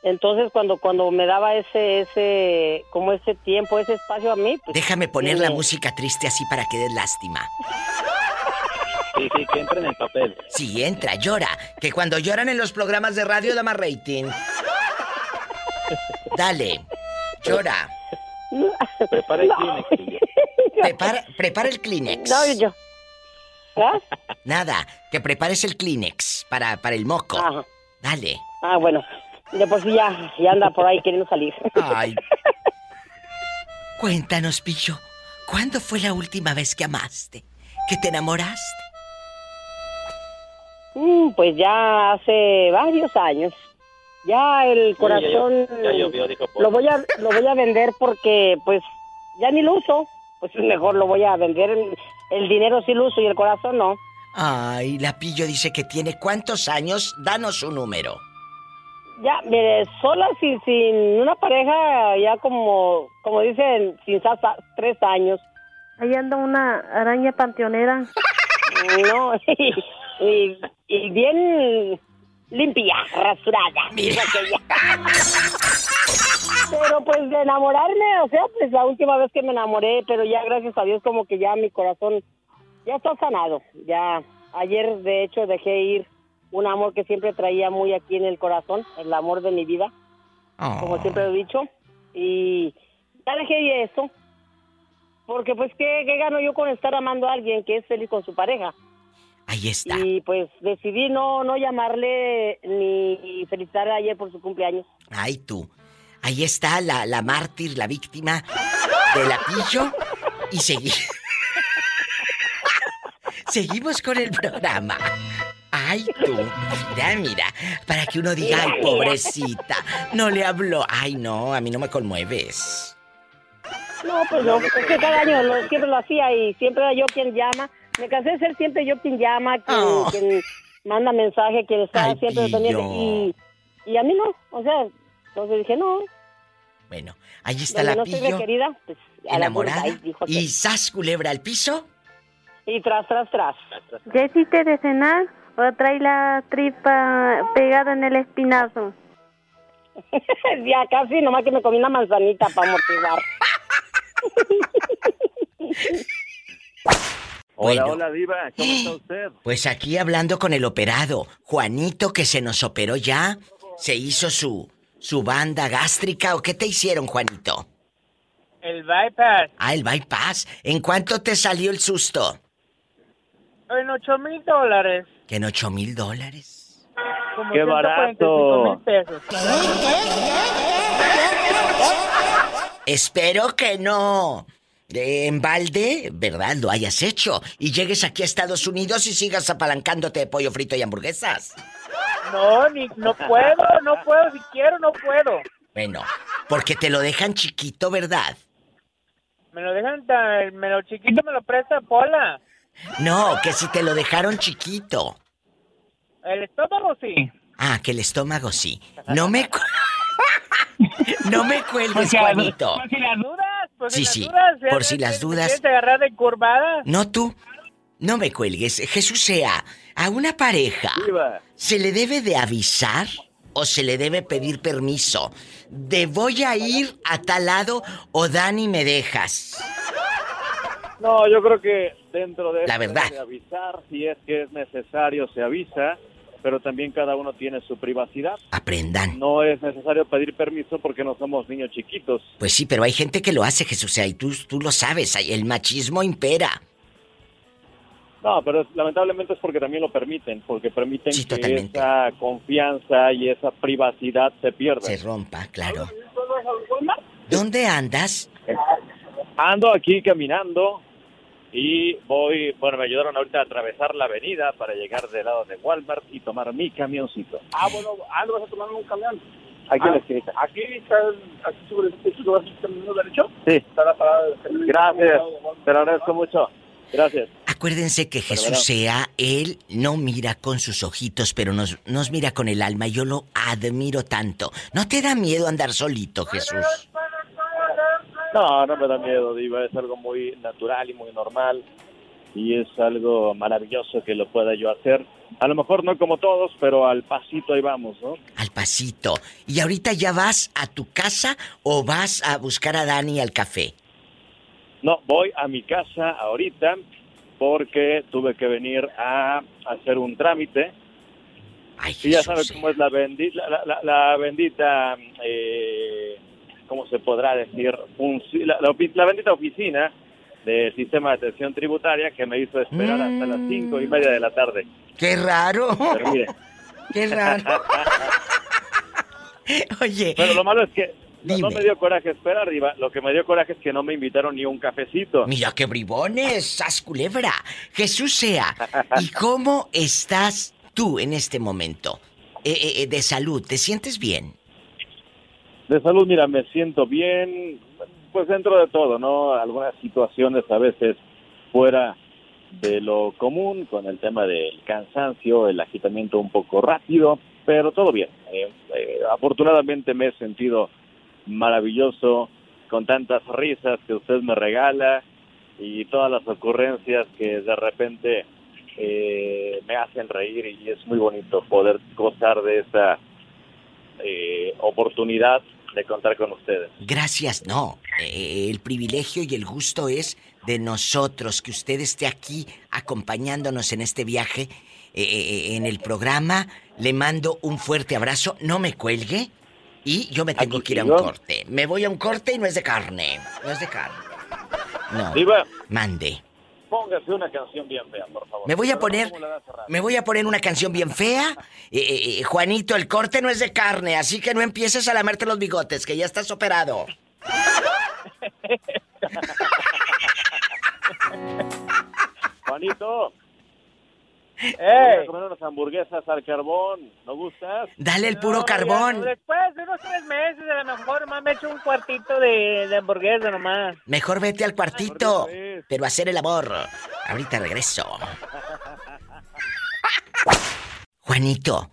S27: entonces cuando cuando me daba ese ese como ese tiempo, ese espacio a mí, pues
S2: Déjame poner
S27: sí,
S2: la
S27: me-
S2: música triste así para que des lástima.
S21: Sí, sí, que entre en el papel.
S2: Sí, entra, llora. Que cuando lloran en los programas de radio da más rating. Dale, llora.
S21: Prepara el Kleenex, [laughs]
S2: prepara el Kleenex.
S27: No, yo. ¿Ah?
S2: Nada, que prepares el Kleenex para, para el moco. Dale.
S27: Ah, bueno. De por sí ya, ya anda por ahí queriendo salir.
S2: Ay. Cuéntanos, Pillo. ¿Cuándo fue la última vez que amaste? ¿Que te enamoraste?
S27: Mm, pues ya hace varios años. Ya el corazón
S21: ya llovió, dijo
S27: lo voy a lo voy a vender porque pues ya ni lo uso. Pues mejor lo voy a vender. El, el dinero sí lo uso y el corazón no.
S2: Ay, la Pillo dice que tiene cuántos años. Danos su número.
S27: Ya, mire, sola sin, sin una pareja, ya como, como dicen, sin sasa, tres años.
S22: Ahí anda una araña panteonera.
S27: No, y, [laughs] y- y bien limpia, rasurada. dijo aquella. Pero pues de enamorarme, o sea, pues la última vez que me enamoré, pero ya gracias a Dios como que ya mi corazón ya está sanado. Ya ayer de hecho dejé ir un amor que siempre traía muy aquí en el corazón, el amor de mi vida, como siempre he dicho. Y ya dejé eso. Porque pues ¿qué, qué gano yo con estar amando a alguien que es feliz con su pareja.
S2: Ahí está.
S27: Y pues decidí no no llamarle ni felicitarle ayer por su cumpleaños.
S2: Ay, tú. Ahí está la, la mártir, la víctima de la Pillo. Y seguí. [laughs] Seguimos con el programa. Ay, tú. Mira, mira. Para que uno diga, ay, pobrecita. No le habló. Ay, no, a mí no me conmueves.
S27: No, pues no, es que cada año lo- siempre lo hacía y siempre era yo quien llama. Me cansé de ser siempre yo quien llama, quien,
S2: Oh.
S27: quien manda mensaje, quien está
S2: Ay,
S27: siempre pendiente.
S2: Pillo.
S27: Y, y a mí no, o sea, entonces dije, no,
S2: Bueno, ahí está
S27: donde
S2: la
S27: no soy requerida, pues a la
S2: Enamorada.
S27: punta, ahí, dijo
S2: Y sas culebra al piso.
S27: Y tras, tras, tras.
S22: ¿Ya hiciste de cenar o trae la tripa pegada en el espinazo? [laughs]
S27: ya casi, nomás que me comí una manzanita para amortiguar. [laughs]
S28: Hola, hola, Diva. ¿Cómo está usted?
S2: Pues aquí hablando con el operado, Juanito, que se nos operó ya, se hizo su, su banda gástrica, ¿o qué te hicieron, Juanito?
S29: El bypass.
S2: Ah, el bypass. ¿En cuánto te salió el susto?
S29: En 8 mil dólares.
S2: Que en ocho mil dólares.
S29: Como
S28: ¡Qué
S29: 145 mil
S28: barato!
S29: pesos.
S2: Espero que no. eh, en balde, ¿verdad? Lo hayas hecho. Y llegues aquí a Estados Unidos y sigas apalancándote de pollo frito y hamburguesas.
S29: No, ni, no puedo, no puedo. Si quiero, no puedo.
S2: Bueno, porque te lo dejan chiquito, ¿verdad?
S29: Me lo dejan, tan- me lo chiquito me lo presta Pola.
S2: No, que si te lo dejaron chiquito.
S29: El estómago sí.
S2: Ah, que el estómago sí. No me... [laughs] no me cuelgues,
S29: las-
S2: Juanito.
S29: Por si las dudas, por
S2: Sí,
S29: si
S2: sí,
S29: las dudas.
S2: por si las
S29: ¿Me
S2: dudas.
S29: ¿Quieres agarrar de curvada?
S2: No tú. No me cuelgues. Jesús sea, a una pareja se le debe de avisar o se le debe pedir permiso de voy a ir a tal lado o Dani me dejas.
S28: No, yo creo que dentro de
S2: La verdad.
S28: de avisar, si es que es necesario, se avisa, pero también cada uno tiene su privacidad.
S2: Aprendan.
S28: No es necesario pedir permiso porque no somos niños chiquitos.
S2: Pues sí, pero hay gente que lo hace, Jesús sea, y tú, tú lo sabes, el machismo impera.
S28: No, pero lamentablemente es porque también lo permiten, porque permiten
S2: Sí,
S28: que
S2: totalmente.
S28: esa confianza y esa privacidad se pierda.
S2: Se rompa, claro. ¿Dónde andas?
S28: Ando aquí caminando y voy, bueno, me ayudaron ahorita a atravesar la avenida para llegar del lado de Walmart y tomar mi camioncito.
S20: Ah, bueno, ah, ¿no vas a tomar un camión?
S28: Aquí en
S20: Ah,
S28: la esquinita.
S20: Aquí está, aquí sobre el ¿tú vas caminando derecho?
S28: Sí.
S20: Está la parada
S28: Gracias, te lo agradezco mucho. Gracias.
S2: Acuérdense que Jesús sea, Él no mira con sus ojitos, pero nos, nos mira con el alma. y Yo lo admiro tanto. ¿No te da miedo andar solito, Jesús?
S28: No, no me da miedo, Diva, es algo muy natural y muy normal y es algo maravilloso que lo pueda yo hacer. A lo mejor no como todos, pero al pasito ahí vamos, ¿no?
S2: Al pasito. ¿Y ahorita ya vas a tu casa o vas a buscar a Dani al café?
S28: No, voy a mi casa ahorita porque tuve que venir a hacer un trámite. y ya sabes cómo es la, bendi- la, la- la- la bendita, eh, ¿cómo se podrá decir? La, la la bendita oficina del sistema de atención tributaria que me hizo esperar hasta las cinco y media de la tarde.
S2: ¡Qué raro!
S28: Pero mire. [laughs]
S2: ¡Qué raro! [laughs] Oye.
S28: Pero lo malo es que no, me dio coraje esperar, Diva. Lo que me dio coraje es que no me invitaron ni un cafecito.
S2: Mira qué bribones, sas culebra. Jesús sea. ¿Y [laughs] cómo estás tú en este momento? Eh, eh, eh, de salud, ¿te sientes bien?
S28: De salud, mira, me siento bien, pues dentro de todo, ¿no? Algunas situaciones a veces fuera de lo común, con el tema del cansancio, el agitamiento un poco rápido, pero todo bien. Eh, eh, afortunadamente me he sentido maravilloso, con tantas risas que usted me regala y todas las ocurrencias que de repente eh, me hacen reír y es muy bonito poder gozar de esta eh, oportunidad de contar con ustedes.
S2: Gracias, no. Eh, el privilegio y el gusto es de nosotros que usted esté aquí acompañándonos en este viaje eh, eh, en el programa. Le mando un fuerte abrazo. No me cuelgue. Y yo me tengo que ir a un corte. Me voy a un corte y no es de carne. No es de carne. No.
S28: Diva,
S2: Mande.
S28: Póngase una canción bien fea, por favor.
S2: Me voy a poner, me voy a poner una canción bien fea. [laughs] Eh, eh, eh, Juanito, el corte no es de carne, así que no empieces a lamerte los bigotes, que ya estás operado. [laughs]
S28: Juanito. Voy a comer unas hamburguesas al carbón. ¿No gustas?
S2: Dale el puro
S29: No, ya,
S2: carbón.
S29: después de unos tres meses, a lo mejor más me echo un cuartito de, de hamburguesa nomás.
S2: Mejor vete al cuartito, pero hacer el amor. Ahorita regreso. [laughs] Juanito,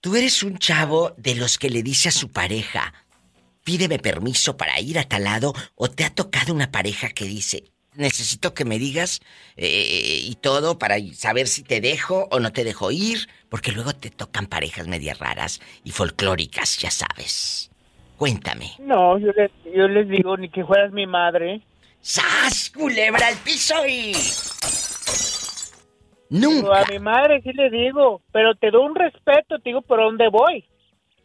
S2: tú eres un chavo de los que le dice a su pareja, pídeme permiso para ir a tal lado, o te ha tocado una pareja que dice, necesito que me digas eh, y todo para saber si te dejo o no te dejo ir, porque luego te tocan parejas medias raras y folclóricas, ya sabes. Cuéntame.
S29: No, yo les, yo les digo ni que fueras mi madre.
S2: ¡Sas, culebra al piso y...
S29: Nunca. A mi madre sí le digo, pero te doy un respeto, te digo por dónde voy.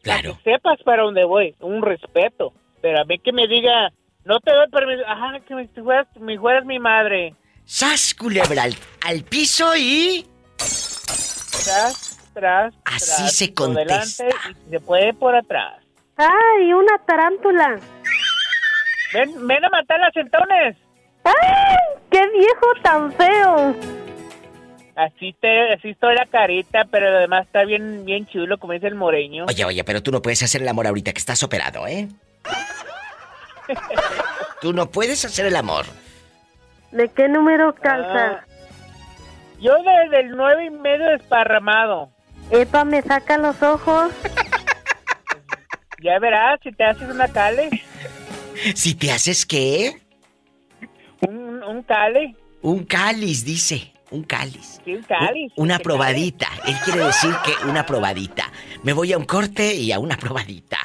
S2: Claro.
S29: Que sepas para dónde voy, un respeto. Pero a mí que me diga, no te doy permiso, ajá, que me fueras, me fueras mi madre.
S2: ¡Sas, culebra al, al piso y...
S29: Tras, tras,
S2: Así
S29: tras,
S2: se
S29: por
S2: contesta.
S29: delante y se puede por atrás.
S22: ¡Ay, una tarántula!
S29: Ven, ven a matar las centones.
S22: ¡Ay, qué viejo tan feo!
S29: Así te, así estoy la carita, pero lo demás está bien, bien chulo, como dice el moreño.
S2: Oye, oye, pero tú no puedes hacer el amor ahorita que estás operado, ¿eh? Tú no puedes hacer el amor.
S22: ¿De qué número calza?
S29: Ah, yo desde el nueve y medio desparramado.
S22: Epa, me saca los ojos. [laughs]
S29: Ya verás si te haces una cale.
S2: Si te haces qué?
S29: Un, un cale.
S2: Un cáliz, dice. Un cáliz.
S29: Sí, un cáliz.
S2: Una
S29: ¿Qué
S2: probadita. Él quiere decir que una probadita. Me voy a un corte y a una probadita.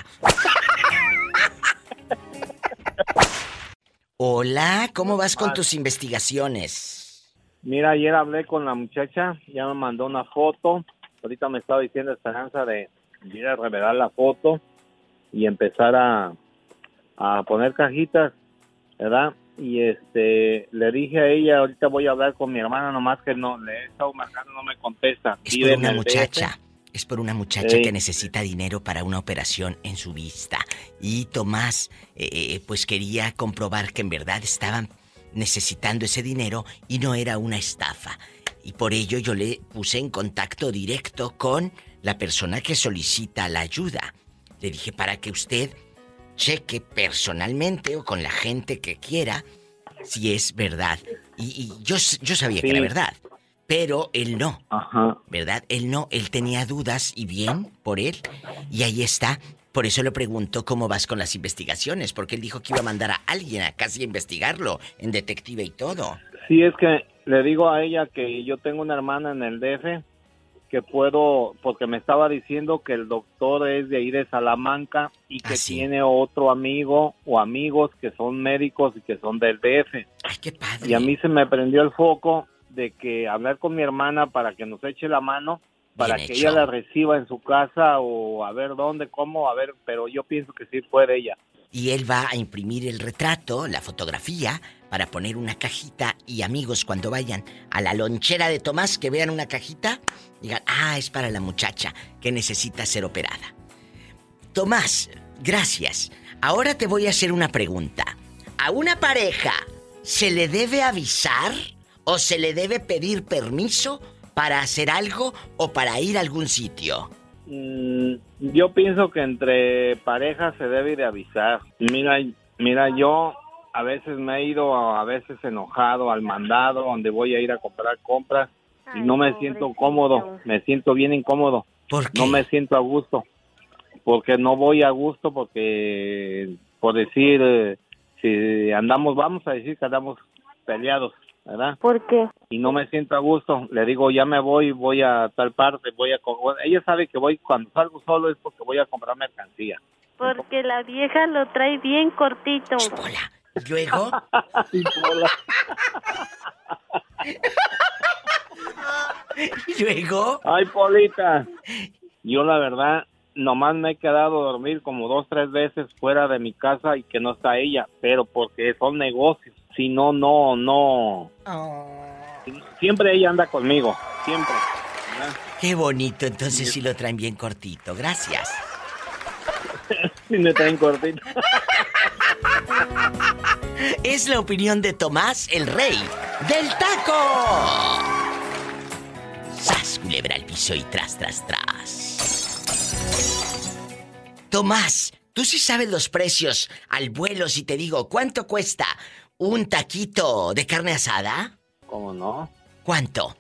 S2: Hola, ¿cómo vas con tus investigaciones?
S21: Mira, ayer hablé con la muchacha, ya me mandó una foto. Ahorita me estaba diciendo Esperanza de ir a revelar la foto y empezar a, a poner cajitas, ¿verdad?
S30: y este le dije a ella, ahorita voy a hablar con mi hermana, nomás que no, le he estado marcando, no me contesta.
S2: Es una muchacha. Es por una muchacha que necesita dinero para una operación en su vista. Y Tomás, eh, eh, pues quería comprobar que en verdad estaban necesitando ese dinero y no era una estafa. Y por ello yo le puse en contacto directo con la persona que solicita la ayuda. Le dije para que usted cheque personalmente o con la gente que quiera si es verdad. Y, y yo, yo sabía que era verdad. Pero él no.
S30: Ajá.
S2: ¿Verdad? Él no, él tenía dudas y bien por él. Y ahí está. Por eso le preguntó cómo vas con las investigaciones, porque él dijo que iba a mandar a alguien a casi a investigarlo, en detective y todo.
S30: Sí, es que le digo a ella que yo tengo una hermana en el DF que puedo, porque me estaba diciendo que el doctor es de ahí de Salamanca y que tiene otro amigo o amigos que son médicos y que son del DF.
S2: Ay, qué padre.
S30: Y a mí se me prendió el foco de que hablar con mi hermana para que nos eche la mano, para
S2: Bien
S30: que
S2: hecho.
S30: ella la reciba en su casa o a ver dónde, cómo, a ver, pero yo pienso que sí puede ella.
S2: Y él va a imprimir el retrato, la fotografía, para poner una cajita y amigos cuando vayan a la lonchera de Tomás que vean una cajita, digan, ah, es para la muchacha que necesita ser operada. Tomás, gracias. Ahora te voy a hacer una pregunta. ¿A una pareja se le debe avisar o se le debe pedir permiso para hacer algo o para ir a algún sitio?
S30: Mm, yo pienso que entre parejas se debe de avisar. Mira, mira, yo a veces me he ido, a veces enojado al mandado, donde voy a ir a comprar compras y no me siento cómodo, me siento bien incómodo. No me siento a gusto, porque no voy a gusto, porque por decir, eh, si andamos, vamos a decir que andamos peleados, ¿verdad?
S5: ¿Por qué?
S30: y no me siento a gusto. Le digo, ya me voy, voy a tal parte, voy a... ella sabe que voy, cuando salgo solo es porque voy a comprar mercancía.
S5: Porque la vieja lo trae bien cortito.
S2: Luego. [laughs] ¿Y [laughs] luego?
S30: Ay, Polita. Yo la verdad, nomás me he quedado a dormir como dos, tres veces fuera de mi casa y que no está ella, pero porque son negocios. Si no, no, no. Siempre ella anda conmigo, siempre. ¿verdad?
S2: Qué bonito, entonces sí lo traen bien cortito. Gracias. [laughs]
S30: Sí me traen cortito. [laughs]
S2: Es la opinión de Tomás, el rey del taco. ¡Sas, culebra al piso y tras, tras, tras! Tomás, ¿tú sí sabes los precios al vuelo si te digo cuánto cuesta un taquito de carne asada?
S30: ¿Cómo no?
S2: ¿Cuánto?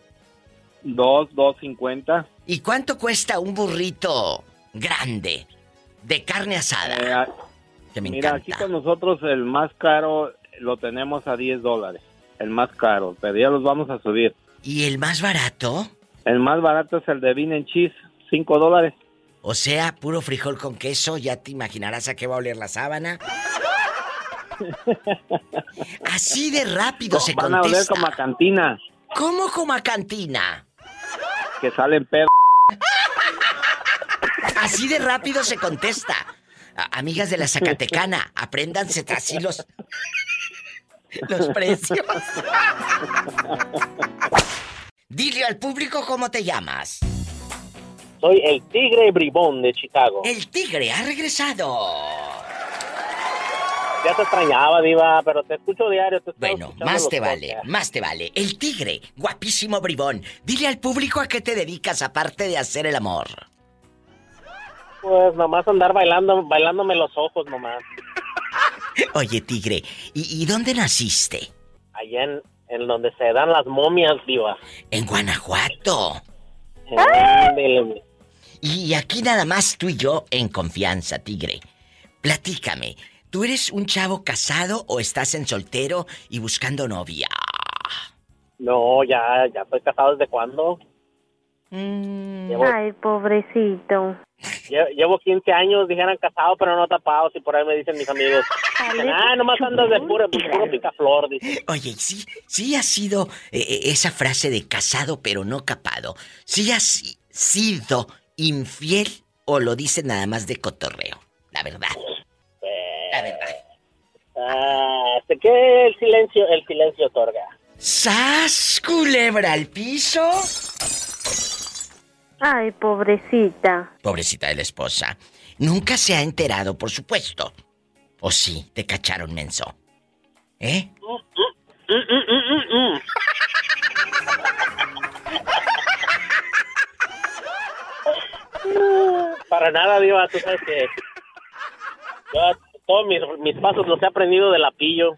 S30: Dos, dos cincuenta.
S2: ¿Y cuánto cuesta un burrito grande de carne asada?
S30: Eh, ah,
S2: que me
S30: Mira,
S2: encanta.
S30: aquí con nosotros el más caro lo tenemos a 10 dólares. El más caro, pero ya los vamos a subir.
S2: ¿Y el más barato?
S30: El más barato es el de bean and cheese, 5 dólares.
S2: O sea, puro frijol con queso, ya te imaginarás a qué va a oler la sábana. Así de rápido se
S30: Van a oler
S2: contesta.
S30: como a cantina,
S2: ¿Cómo como a cantina?
S30: que salen pedos.
S2: Así de rápido se contesta. A- amigas de la Zacatecana, apréndanse así los, los precios. Dile al público cómo te llamas.
S7: Soy el tigre bribón de Chicago.
S2: El tigre ha regresado.
S7: Ya te extrañaba, Diva, pero te escucho diario. Te
S2: Bueno, más te vale,
S7: podcasts.
S2: más te vale. El tigre, guapísimo bribón. Dile al público a qué te dedicas aparte de hacer el amor.
S7: Pues nomás andar bailando, bailándome los ojos nomás. [laughs]
S2: Oye, tigre, ¿y, y dónde naciste?
S7: Allá en, en donde se dan las momias, Diva.
S2: En Guanajuato.
S7: Ándele.
S2: Y aquí nada más tú y yo en confianza, tigre. Platícame, ¿tú eres un chavo casado o estás en soltero y buscando novia?
S7: No, ya, ya estoy casado desde cuándo. Llevo,
S5: Ay, pobrecito.
S7: lle- llevo 15 años, dijeran casado, pero no tapado, y por ahí me dicen mis amigos. Ah, nomás andas de puro, puro picaflor, dice.
S2: Oye, sí, sí ha sido eh, eh, esa frase de casado pero no capado. ¿Sí has si- sido infiel o lo dicen nada más de cotorreo? La verdad. La verdad.
S7: Ah, sé que el silencio, el silencio otorga.
S2: ¡Sas, culebra al piso!
S22: Ay, pobrecita.
S2: Pobrecita de la esposa. Nunca se ha enterado, por supuesto. ¿O sí? Te cacharon, menso. ¿Eh?
S7: Para nada, Diva, tú sabes que yo todos mis, mis pasos los he aprendido de lapillo.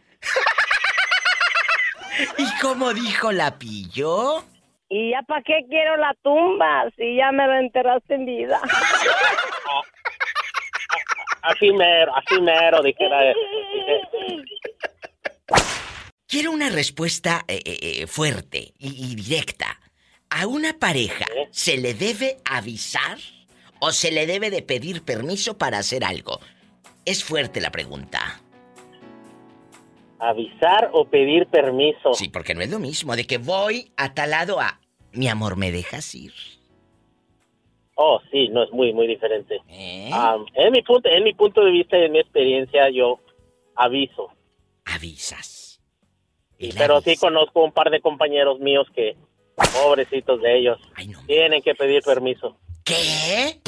S2: ¿Y cómo dijo la pillo?
S27: ¿Y ya para qué quiero la tumba si ya me lo enterraste en vida?
S7: Así mero, así mero, dijera.
S2: Quiero una respuesta eh, eh, eh, fuerte y, y directa. ¿A una pareja se le debe avisar o se le debe de pedir permiso para hacer algo? Es fuerte la pregunta.
S7: ¿Avisar o pedir permiso?
S2: Sí, porque no es lo mismo de que voy a tal lado a... Mi amor, ¿me dejas ir?
S7: Oh, sí, no es muy, muy diferente.
S2: ¿Eh?
S7: Ah, en, mi punto, en mi punto de vista y en mi experiencia, yo aviso.
S2: Avisas.
S7: Pero sí conozco un par de compañeros míos que, pobrecitos de ellos, tienen que pedir permiso.
S2: ¿Qué?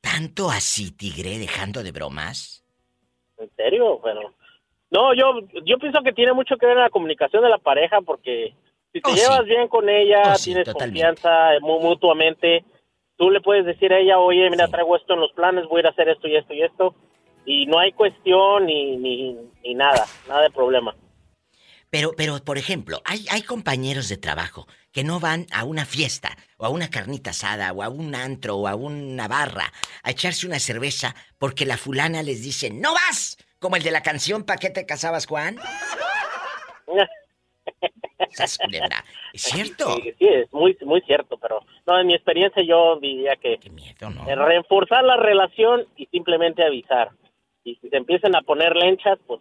S2: ¿Tanto así, tigre, dejando de bromas?
S7: ¿En serio? Bueno, no, yo, yo pienso que tiene mucho que ver en la comunicación de la pareja porque si te
S2: Oh,
S7: llevas
S2: sí.
S7: bien con ella,
S2: Oh,
S7: tienes confianza eh, mu- mutuamente, tú le puedes decir a ella, oye, mira, traigo esto en los planes, voy a ir a hacer esto y esto y esto, y no hay cuestión ni, ni, ni nada, nada de problema.
S2: Pero, pero, por ejemplo, hay, hay compañeros de trabajo que no van a una fiesta, o a una carnita asada, o a un antro, o a una barra, a echarse una cerveza, porque la fulana les dice, ¡No vas! Como el de la canción ¿Pa' qué te casabas, Juan? [laughs] ¿Es cierto?
S7: Sí, sí, es muy, muy cierto, pero no, en mi experiencia yo diría que eh, reforzar la relación y simplemente avisar. Y si se empiezan a poner lenchas, pues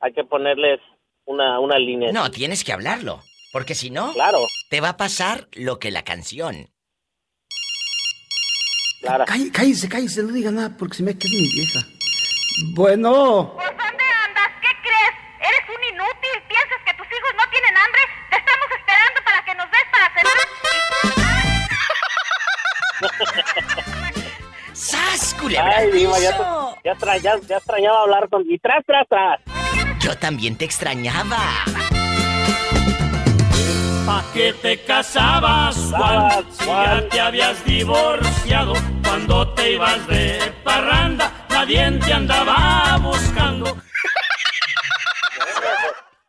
S7: hay que ponerles una, una línea.
S2: No, tienes que hablarlo. Porque si no,
S7: Claro.
S2: te va a pasar lo que la canción.
S7: Claro.
S9: Cállese, cállese, cállese, no diga nada porque se me queda mi vieja. Bueno,
S31: ¿Qué crees? ¿Eres un inútil? ¿Piensas que tus hijos no tienen hambre? Te estamos esperando para que nos des para cenar. [laughs]
S2: ¡Sas, culebra
S7: Ay, Diva, ya, ya, ya- ya extrañaba hablar con... Y tras, tras, tras.
S2: Yo también te extrañaba.
S32: ¿Pa' qué te casabas, Juan? Si ya te habías divorciado cuando te ibas de parranda, nadie te andaba buscando.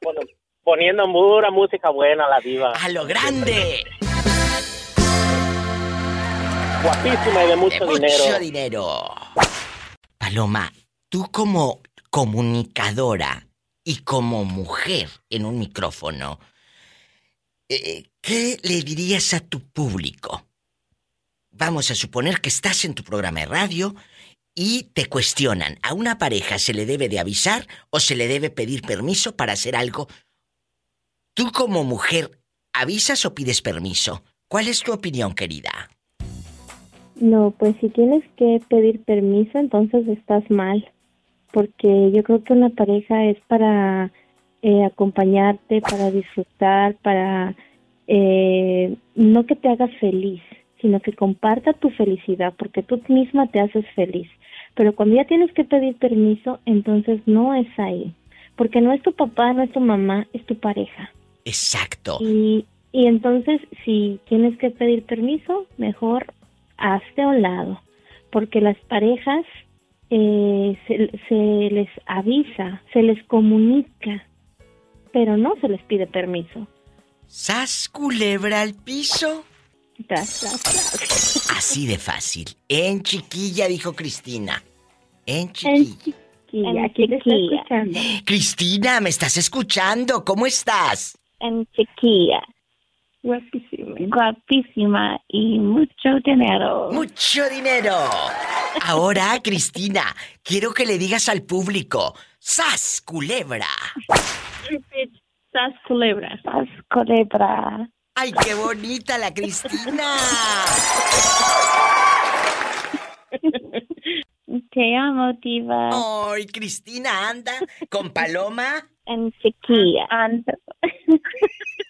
S7: Bueno, poniendo pura música buena la diva.
S2: ¡A lo grande!
S7: Guapísima y de mucho
S2: De
S7: dinero.
S2: Mucho dinero. Paloma, tú como comunicadora y como mujer en un micrófono, eh, ¿qué le dirías a tu público? Vamos a suponer que estás en tu programa de radio y te cuestionan, ¿a una pareja se le debe de avisar o se le debe pedir permiso para hacer algo? Tú como mujer, ¿avisas o pides permiso? ¿Cuál es tu opinión, querida?
S22: No, pues si tienes que pedir permiso, entonces estás mal. Porque yo creo que una pareja es para eh, acompañarte, para disfrutar, para eh, no que te haga feliz, sino que comparta tu felicidad, porque tú misma te haces feliz. Pero cuando ya tienes que pedir permiso, entonces no es ahí. Porque no es tu papá, no es tu mamá, es tu pareja.
S2: Exacto.
S22: Y, y entonces, si tienes que pedir permiso, mejor hazte a un lado, porque las parejas eh, se, se les avisa, se les comunica, pero no se les pide permiso.
S2: ¿Sas culebra al piso?
S22: Tras, tras, tras.
S2: Así de fácil. En chiquilla, dijo Cristina. En chiquilla.
S22: En aquí te está
S33: chiquilla.
S22: escuchando.
S2: Cristina, ¿me estás escuchando? ¿Cómo estás?
S33: En chiquilla.
S22: Guapísima.
S33: Guapísima y mucho dinero.
S2: Mucho dinero. Ahora, Cristina, quiero que le digas al público, ¡Sas culebra!
S22: Sas culebra.
S33: Sas culebra.
S2: ¡Ay, qué bonita la Cristina! [laughs]
S33: Te amo, diva.
S2: Ay, Cristina anda con Paloma.
S33: En sequía. Ando. [laughs]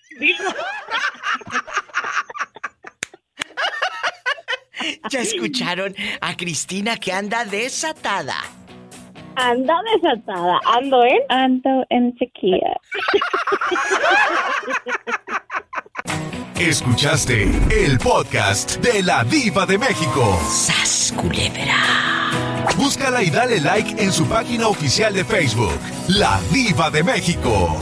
S2: Ya escucharon a Cristina que anda desatada.
S34: Anda desatada. Ando en.
S33: Ando en sequía.
S1: Escuchaste el podcast de la Diva de México.
S2: ¡Sas, culebra!
S1: Búscala y dale like en su página oficial de Facebook, La Diva de México.